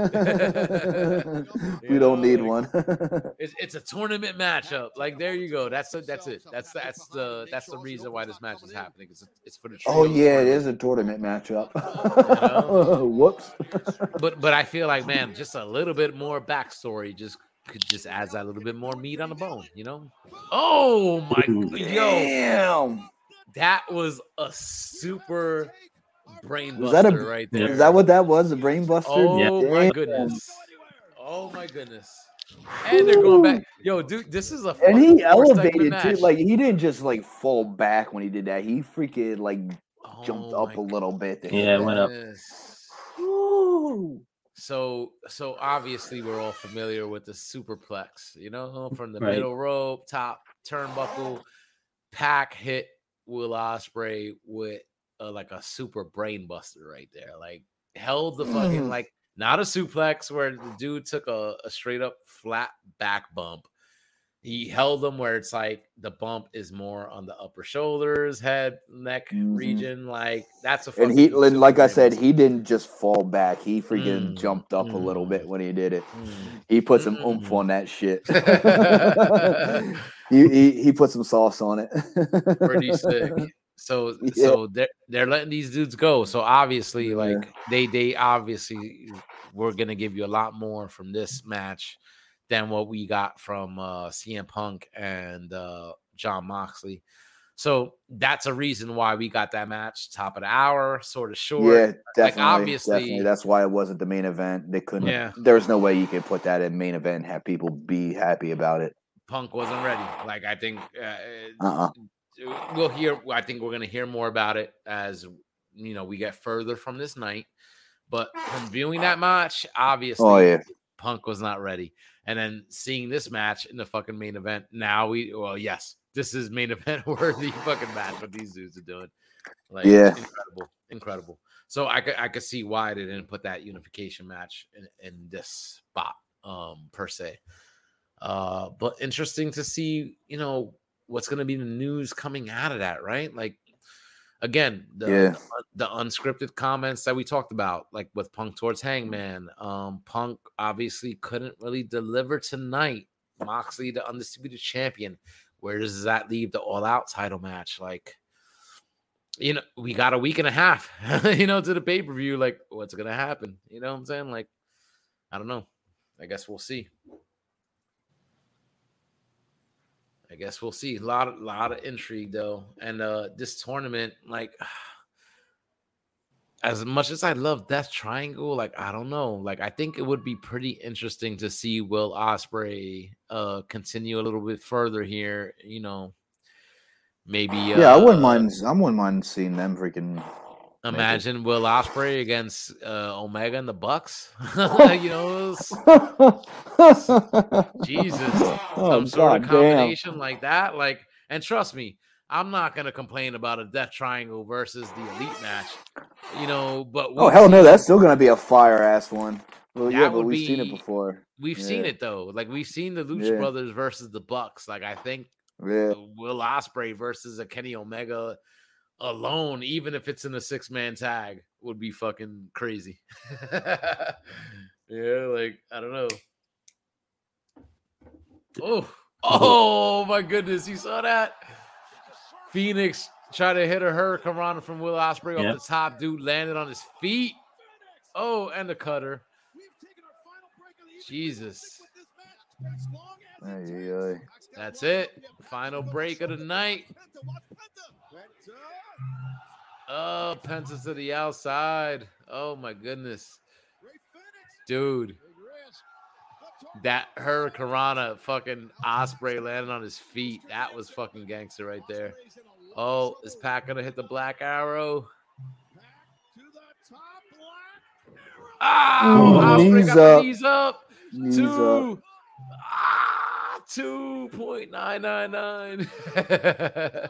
we don't need one. It's, it's a tournament matchup. Like there you go. That's the, that's it. That's that's the that's the reason why this match is happening. It's it's for the oh yeah, it tournament. is a tournament matchup. know? Whoops. but but I feel like man, just a little bit more backstory just could just adds that little bit more meat on the bone, you know? Oh my yo, Damn. that was a super brain Was that a? right there. Is that what that was? A brain buster? Oh my goodness. Oh my goodness. And they're going back. Yo, dude, this is a And he elevated too. Like he didn't just like fall back when he did that. He freaking like Oh jumped up a little bit. Yeah, it went up. Ooh. So so obviously we're all familiar with the superplex, you know, from the Right. middle rope, top turnbuckle, Pac hit Will Ospreay with uh, like a super brain buster right there. Like held the fucking Mhm. like not a suplex where the dude took a, a straight up flat back bump. He held them where it's like the bump is more on the upper shoulders, head, neck Mhm. region. Like that's a And he, super like I said, he didn't just fall back. He freaking Mm, jumped up a little mm, bit when he did it. mm. He put some oomph Mm. on that shit. he, he he put some sauce on it. pretty sick. So Yeah. so they're they're letting these dudes go. So obviously, like they they obviously we're gonna give you a lot more from this match than what we got from uh CM Punk and uh Jon Moxley. So that's a reason why we got that match top of the hour, sort of short. Yeah, like definitely. obviously, definitely. That's why it wasn't the main event. They couldn't. Yeah. There was no way you could put that in main event and have people be happy about it. Punk wasn't ready. Like I think uh, Uh. uh we'll hear. I think we're gonna hear more about it as you know we get further from this night. But from viewing that match, obviously, Oh yeah. Punk was not ready. And then seeing this match in the fucking main event, now we well, yes, this is main event worthy fucking match what these dudes are doing. Like Yeah. incredible, incredible. So I could I could see why they didn't put that unification match in, in this spot, um, per se. Uh, but interesting to see, you know, what's gonna be the news coming out of that, right? Like again, the Yeah. the, the unscripted comments that we talked about, like with Punk towards Hangman. Um, Punk obviously couldn't really deliver tonight. Moxley, the undisputed champion. Where does that leave the all out title match? Like, you know, we got a week and a half, you know, to the pay per view. Like, what's gonna happen? You know what I'm saying? Like, I don't know. I guess we'll see. I guess we'll see. A lot of lot of intrigue though, and uh this tournament, like, as much as I love Death Triangle, like I don't know, like I think it would be pretty interesting to see Will Ospreay uh continue a little bit further here. You know, maybe uh, Yeah, I wouldn't mind. I wouldn't mind seeing them freaking. Imagine Will Ospreay against uh, Omega and the Bucks. you know, Jesus, Oh, some sort of goddamn. combination like that. Like, and trust me, I'm not gonna complain about a Death Triangle versus the Elite match. You know, but Oh hell no, that's still gonna be a fire ass one. Well, yeah, but we've seen it before. We've seen it though. Like we've seen the Lucha Yeah. Brothers versus the Bucks. Like I think Yeah. Will Ospreay versus a Kenny Omega alone, even if it's in a six man tag, would be fucking crazy. yeah, like I don't know. Oh, oh my goodness! You saw that? Fenix tried to hit a Hurricanrana from Will Ospreay Yeah. off the top. Dude landed on his feet. Oh, and the cutter. Jesus. That's it. Final break of the night. Oh, Penta to the outside. Oh my goodness. Dude. That Hurricanrana fucking Ospreay landing on his feet. That was fucking gangster right there. Oh, is Pac gonna hit the black arrow? Ah, Ooh, knees up. knees up. Knees Two. up. Ah, 2.999.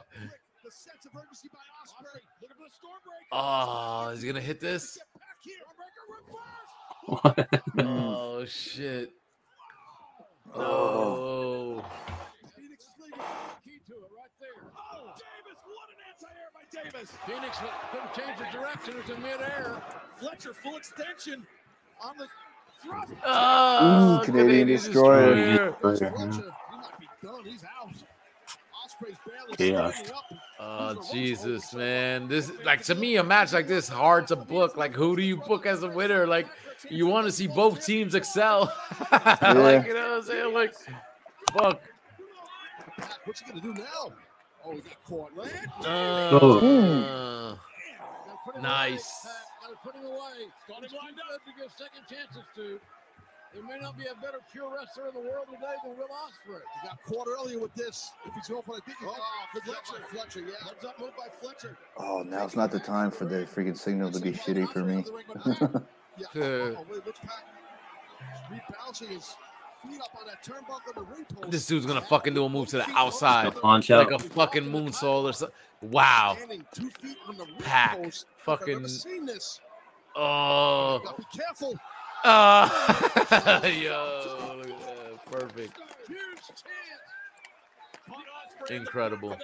oh, is ah, he gonna hit this? Oh shit. Oh. No. Oh, Davis. What an anti-air by Davis. Fenix couldn't change the direction. It's in midair. Fletcher full extension on the thrust. Oh, Ooh, Canadian Destroyer. Fletcher, he might be done. He's out. Ospreay's barely Chaos. standing up. Oh Jesus, man! This like to me a match like this hard to book. Like who do you book as a winner? Like you want to see both teams excel. like you know what I'm saying? Like fuck. What's he gonna do now? Oh, he got caught. Land. Uh, nice. Gotta put him away. Starting lined up give second chances to. There may not be a better pure wrestler in the world today than Will Ospreay. He got caught earlier with this. If he's going for a big oh, Fletcher. Fletcher, yeah. Heads up move by Fletcher. Oh, now's not the time for the freaking signal to be shitty for me. Yeah. Oh, wait, which pack? Rebouncing his feet up on that turnbuckle to ring. This dude's gonna fucking do a move to the outside, Punch like out. a fucking moonsault or something. Wow, two feet on the pack, post. If I've fucking. ever seen this. Oh, be careful. Uh, yo, look at that. perfect, incredible.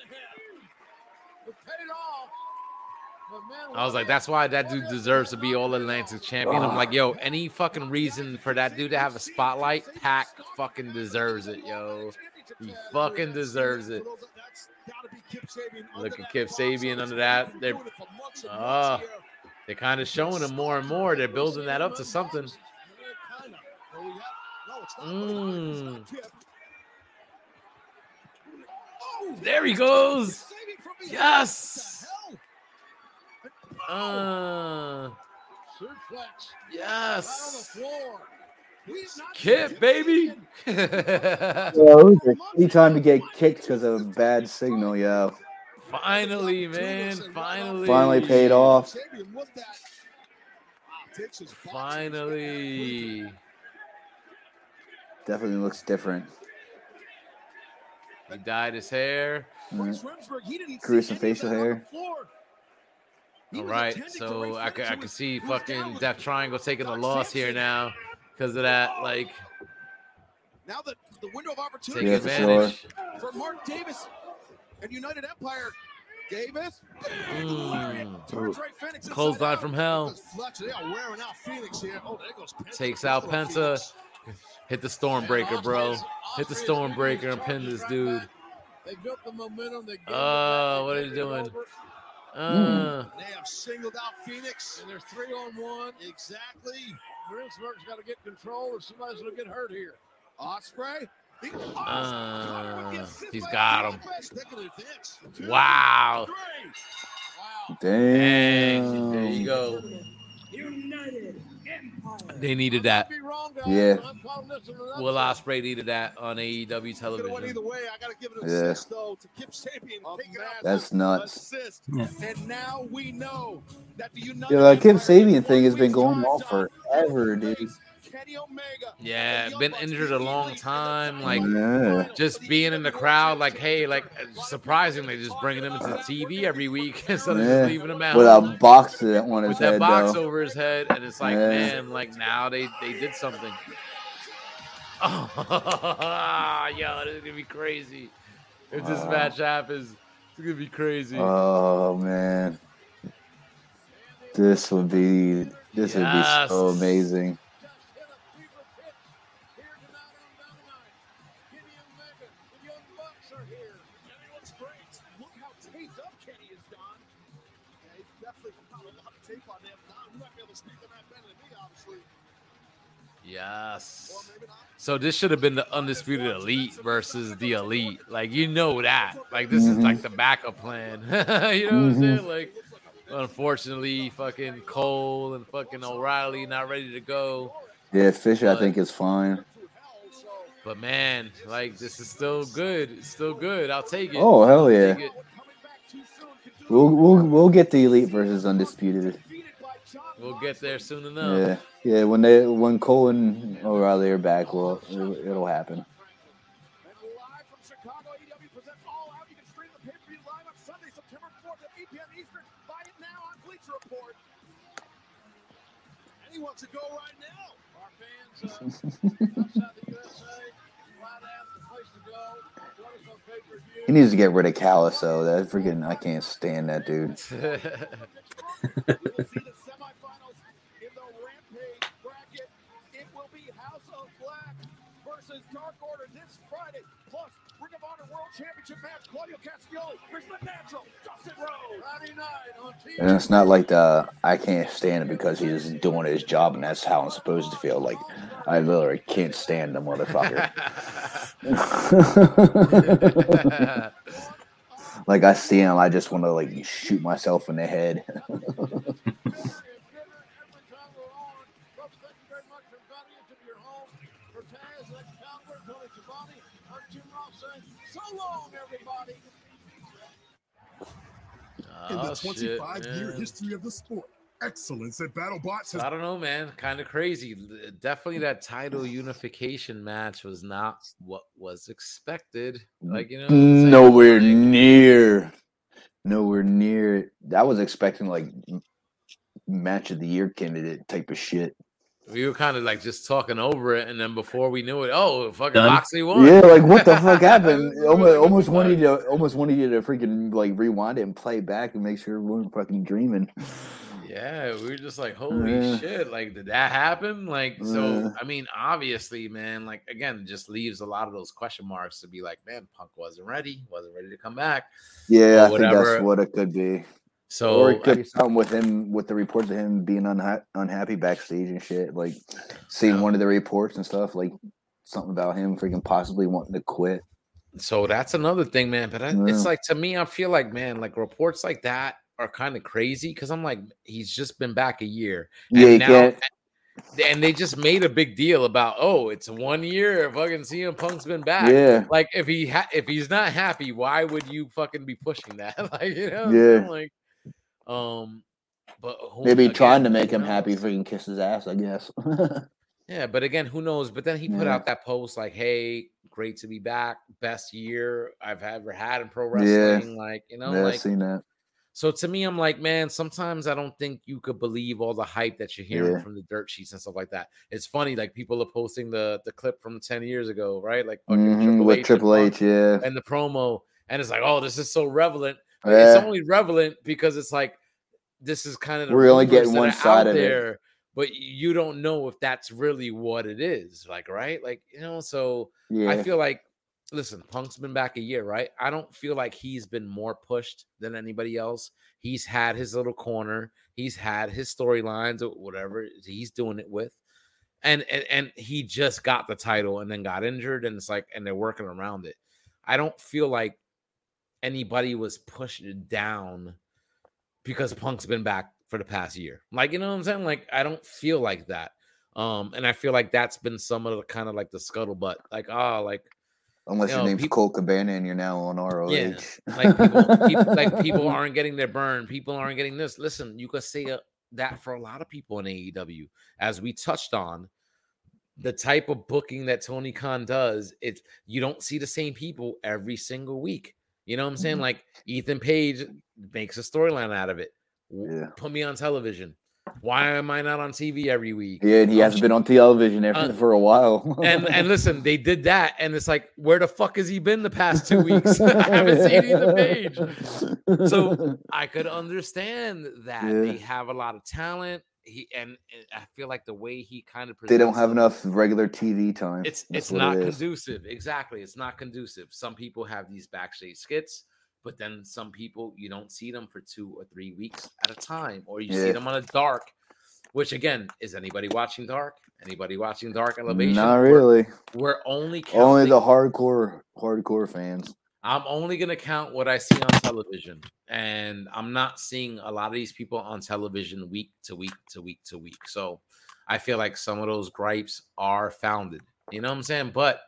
I was like, that's why that dude deserves to be All Atlantic champion. I'm like, yo, any fucking reason for that dude to have a spotlight, Pac fucking deserves it, yo. He fucking deserves it. Look at Kip Sabian under that. They're uh, they're kind of showing him more and more. They're building that up to something. Mm. There he goes. Yes. Uh, Suplex. yes. Floor. He's not Kip, baby. Yo, it was a shitty time to get kicked because of a bad signal, yo. Finally, man. Finally. Finally paid off. Sabian with that. Wow, takes his box. Finally. Definitely looks different. He dyed his hair. Mm. He didn't Grew some facial that on the hair. floor. He All was right, attending to so Ray I could, I who could see who was down fucking with Death Triangle taking a Doc loss here now because of that. Like, Now the, the window of opportunity Yeah, for advantage. for Mark Davis and United Empire. Davis. Mm. Turns Rey Fenix inside Clothesline from hell. They are wearing out Fenix here. Oh, there goes Penta. Takes out Goes to Penta. Fenix. Hit the Stormbreaker, bro. Hit the Stormbreaker and pin this dude. They built the momentum. They gave it Oh, what are you doing? over. Uh, They have singled out Fenix, and they're three on one. Exactly. Greensburg's got to get control, or somebody's going to get hurt here. Ospreay. He, uh, he's got him. Sticking his hits. Two, Wow. three. Dang. There you go. United Empire. They needed that. Yeah. Will Ospreay needed that on AEW Could have went television. either way. I got to give it an Yeah. assist, though, to Kip Sabian. taking out That's the nuts. Yeah. And now we know that the United Yeah, that Kip Sabian thing has been going on forever, dude. Kenny Omega. Yeah, been injured a long time. Like Yeah. just being in the crowd, like hey, like surprisingly, just bringing him into TV every week instead of Yeah. just leaving him out With a box on his with that head, box though. over his head, and it's like, Yeah. man, like now they they did something. Oh, yo, this is gonna be crazy. If this Wow. match happens, it's gonna be crazy. Oh man, this would be this would be so amazing. Yes. So this should have been the undisputed elite versus the elite. Like you know that. Like this is Mhm. like the backup plan. you know what I'm saying? Like unfortunately, fucking Cole and fucking O'Reilly not ready to go. Yeah, Fisher, I think is fine. But man, like this is still good. It's still good. I'll take it. Oh, hell yeah. We'll we'll we'll get the elite versus undisputed. We'll get there soon enough. Yeah, yeah. When they when Cole and O'Reilly are back, well, it'll, it'll happen. Sunday, September 4th at 8 p.m. Eastern. Buy it now on Bleacher Report. And he wants to go right now. Our fans uh, outside the USA, flat ass, the place to go. Join us on pay-per-view. He needs to get rid of Callis though. That freaking I can't stand that dude. of Honor World Championship match, Claudio Castagnoli versus the Natural, Dustin Rhodes. And it's not like the I can't stand it because he's doing his job and that's how I'm supposed to feel. Like I literally can't stand the motherfucker. like I see him, I just want to like shoot myself in the head. For Taz, Lex Calvert, Tony Schiavone, I'm Jim Ross saying, so long, everybody. In the Oh, shit, 25 year history of the sport, excellence at BattleBots has I don't know, man. Kind of crazy. Definitely that title unification match was not what was expected. Mm, like, you know, what I'm? Nowhere near. Nowhere near. it. I was expecting like match of the year candidate type of shit. We were kind of like just talking over it, and then before we knew it, oh, fucking Done. Moxley won. Yeah, like what the fuck happened? Almost, almost wanted you to almost wanted you to freaking like rewind it and play back and make sure we weren't fucking dreaming. Yeah, we were just like, holy Yeah. shit! Like, did that happen? Like, so Yeah. I mean, obviously, man. Like, again, just leaves a lot of those question marks to be like, man, Punk wasn't ready, wasn't ready to come back. Yeah, I think that's whatever. what it could be. So or it could be something with him with the reports of him being unha- unhappy backstage and shit. Like seeing one of the reports and stuff, like something about him freaking possibly wanting to quit. So that's another thing, man. But I, Yeah. it's like to me, I feel like, man, like reports like that are kind of crazy because I'm like, he's just been back a year, and Yeah, now, can't- and they just made a big deal about, oh, it's one year. Fucking CM Punk's been back. Yeah. like if he ha- if he's not happy, why would you fucking be pushing that? like you know, Yeah. like, um, but who, Maybe again, trying to make him knows? happy, freaking kiss his ass. I guess. Yeah, but again, who knows? But then he put Yeah. out that post like, "Hey, great to be back. Best year I've ever had in pro wrestling." Yeah. wrestling." Like, you know, yeah, like seen that. so to me, I'm like, man, sometimes I don't think you could believe all the hype that you're hearing Yeah. from the dirt sheets and stuff like that. It's funny, like people are posting the the clip from 10 years ago, right? Like fucking Mhm, with and Triple Punk H, yeah. and the promo, and it's like, oh, this is so relevant. But It's only relevant because it's like this is kind of the We're only getting one side of it. there, but you don't know if that's really what it is, like right? Like you know, so I feel like listen, Punk's been back a year, right? I don't feel like he's been more pushed than anybody else. He's had his little corner. He's had his storylines or whatever he's doing it with. And, and and he just got the title and then got injured and it's like and they're working around it. I don't feel like anybody was pushed down because Punk's been back for the past year. Like, you know what I'm saying? Like, I don't feel like that. Um, and I feel like that's been some of the kind of like the scuttlebutt. Like, oh, like Unless you your know, name's peop- Colt Cabana and you're now on ROH. yeah, like people, people, like people aren't getting their burn. People aren't getting this. Listen, you could say uh, that for a lot of people in AEW, as we touched on. The type of booking that Tony Khan does, it's you don't see the same people every single week. You know what I'm saying? Mhm. Like Ethan Page makes a storyline out of it. Yeah. Put me on television. Why am I not on TV every week? Yeah, and he hasn't been on television Uh, for a while. and and listen, they did that, and it's like, where the fuck has he been the past two weeks? I haven't seen Ethan Page. So I could understand that Yeah. they have a lot of talent. He and, and I feel like the way he kind of they don't have enough regular TV time. It's That's it's not it conducive. Exactly, it's not conducive. Some people have these backstage skits, but then some people you don't see them for two or three weeks at a time, or you see them on a dark. Which again, is anybody watching Dark? Anybody watching Dark Elevation? Not We're- really. We're only counting, Only the hardcore hardcore fans. I'm only gonna count what I see on television, and I'm not seeing a lot of these people on television week to week to week to week. So I feel like some of those gripes are founded. You know what I'm saying? But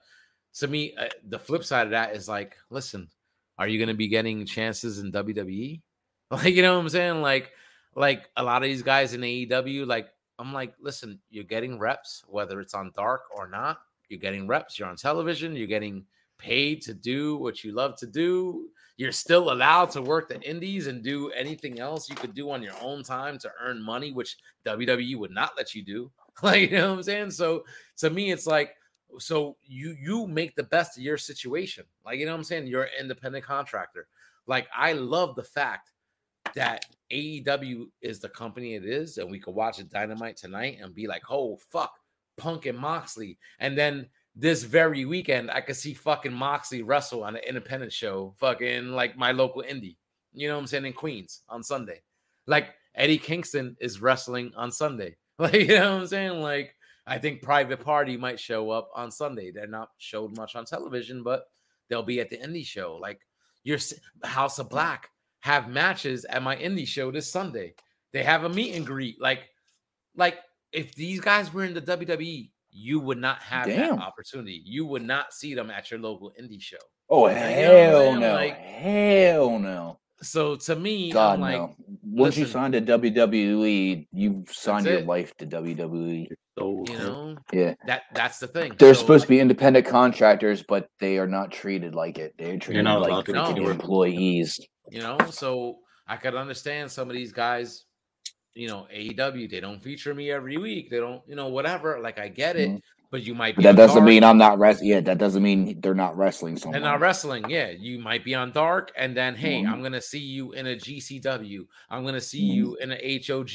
to me, uh, the flip side of that is like, listen, are you gonna be getting chances in WWE? Like, you know what I'm saying? Like, like a lot of these guys in AEW, like I'm like, listen, you're getting reps, whether it's on dark or not. You're getting reps. You're on television. You're getting paid to do what you love to do. You're still allowed to work the indies and do anything else you could do on your own time to earn money, which WWE would not let you do. Like, you know what I'm saying? So to me, it's like, so you you make the best of your situation. Like, you know what I'm saying? You're an independent contractor. Like, I love the fact that AEW is the company it is, and we could watch a Dynamite tonight and be like, "Oh fuck, Punk and Moxley," and then this very weekend I could see fucking Moxley wrestle on an independent show, fucking like my local indie. You know what I'm saying in Queens on Sunday, like Eddie Kingston is wrestling on Sunday. Like you know what I'm saying, like. I think Private Party might show up on Sunday. They're not showed much on television, but they'll be at the indie show. Like your House of Black have matches at my indie show this Sunday. They have a meet and greet. Like, like if these guys were in the WWE, you would not have Damn. that opportunity. You would not see them at your local indie show. Oh Like, you know hell no! Like, hell no! so to me, God I'm like, no! Once you listen, sign to WWE, you've signed your it. life to WWE. you know, Yeah, that that's the thing. they're So, supposed to be independent contractors, but they are not treated like it. They're treated not like allowed to No. employees. you know so i could understand some of these guys you know aew they don't feature me every week they don't you know whatever like i get it Mhm. but you might be that doesn't dark mean I'm not wrestling. Yeah, that doesn't mean they're not wrestling and someone. not wrestling yeah you might be on dark and then hey Mhm. i'm gonna see you in a gcw i'm gonna see Mhm. you in a hog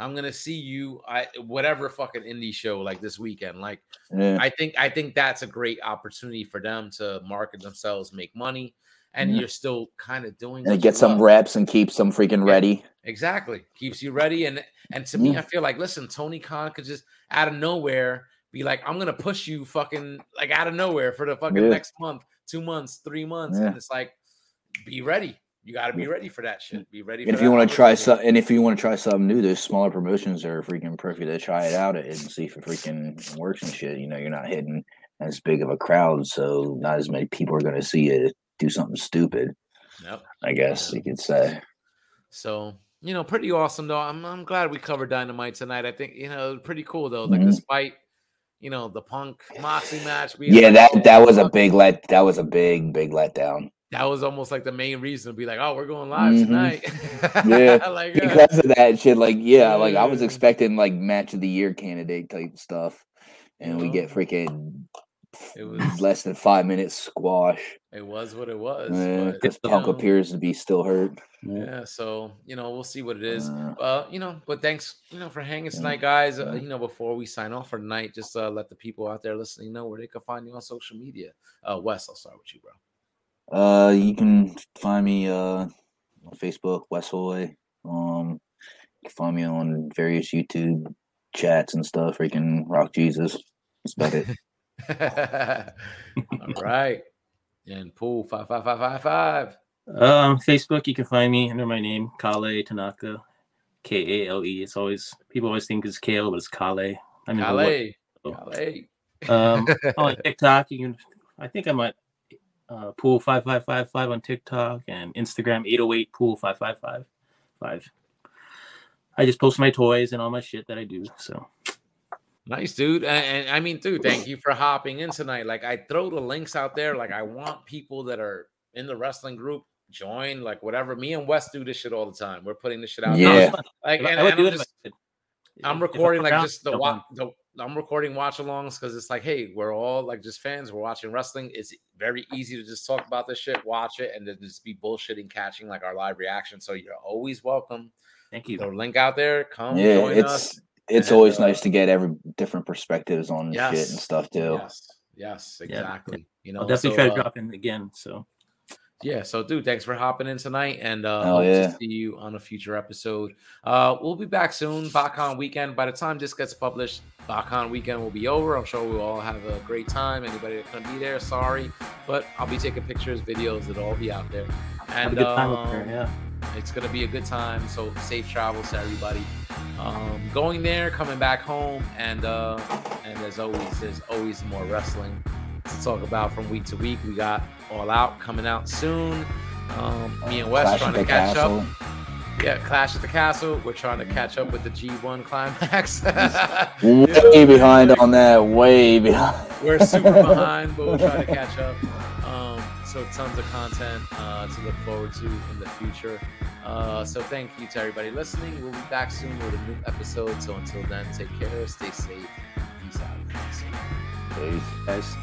i'm gonna see you I, whatever fucking indie show like this weekend like Yeah. i think i think that's a great opportunity for them to market themselves make money and Yeah. you're still kind of doing and what it gets you some love. reps and keep some freaking ready. Exactly. Keeps you ready. And and to me, I feel like listen, Tony Khan could just out of nowhere be like, I'm gonna push you fucking like out of nowhere for the fucking Yeah. next month, two months, three months. Yeah. And it's like, be ready. You gotta be ready for that shit. Be ready And for if you want to try opportunity. some, and if you want to try something new, there's smaller promotions that are freaking perfect to try it out and see if it freaking works and shit. You know, you're not hitting as big of a crowd, so not as many people are going to see you do something stupid. Yep. I guess you could say. So you know, pretty awesome though. I'm I'm glad we covered Dynamite tonight. I think you know, pretty cool though. Like Mhm. despite you know the Punk Moxley match, being Yeah, that that was a big let. That was a big big letdown. that was almost like the main reason to be like, oh, we're going live Mhm. tonight. Yeah, like, uh, because of that shit. Like, yeah, like I was expecting like match of the year candidate type stuff, and we know? get freaking It was less than five minutes squash. it was what it was. Because you Punk know, appears to be still hurt. Yeah, so you know we'll see what it is. Uh, you know, but thanks, you know, for hanging tonight, guys. Uh, you know, before we sign off for tonight, just uh, let the people out there listening know where they can find you on social media. Uh, Wes, I'll start with you, bro. Uh, you can find me uh on Facebook, Wes Hoy. Um, you can find me on various YouTube chats and stuff. Freaking Rock Jesus. That's about it. All right, and pool five five five five five. Um, Facebook, you can find me under my name, Kale Tanaka, K A L E. It's always people always think it's Kale, but it's Kale. I mean, Kale, Kale. Um, on TikTok, you can. I think I might uh, pool five five five five on TikTok and Instagram eight oh eight pool five five five five. I just post my toys and all my shit that I do. So Nice, dude. And, and I mean, dude, thank you for hopping in tonight. Like, I throw the links out there. Like, I want people that are in the wrestling group join. Like, whatever. Me and Wes do this shit all the time. We're putting this shit out. Yeah. Like, I- and, I would and do I'm I just, could. I'm If- if I'm recording like just the, jump wa- the I'm recording watch alongs because it's like, hey, we're all like just fans. We're watching wrestling. It's very easy to just talk about this shit, watch it, and then just be bullshitting, catching like our live reaction. So you're always welcome. Thank you. The link out there. Come yeah, join it's us. it's And, always uh, nice to get every different perspectives on shit and stuff too. Yes, yes, Yeah. exactly. You know, I'll definitely so, try to uh, drop in again. So Yeah, so dude, thanks for hopping in tonight, and uh, hope yeah. to see you on a future episode. Uh, we'll be back soon, BotCon weekend. By the time this gets published, BotCon weekend will be over. I'm sure we'll all have a great time. Anybody that couldn't be there, sorry, but I'll be taking pictures, videos. It'll all be out there, and a good time up there. um, Yeah. it's gonna be a good time. So safe travels to everybody. Um, going there, coming back home, and uh, and as always, there's always more wrestling to talk about from week to week. We got All Out coming out soon. Um, me and Wes Clash trying to catch Castle. up. Yeah, Clash at the Castle. We're trying to catch up with the G1 climax. Way behind on that. Way behind. We're super behind, but we're trying to catch up. Um, so tons of content uh, to look forward to in the future. Uh, so thank you to everybody listening. We'll be back soon with a new episode. So until then, take care, stay safe, peace out. Peace. Guys.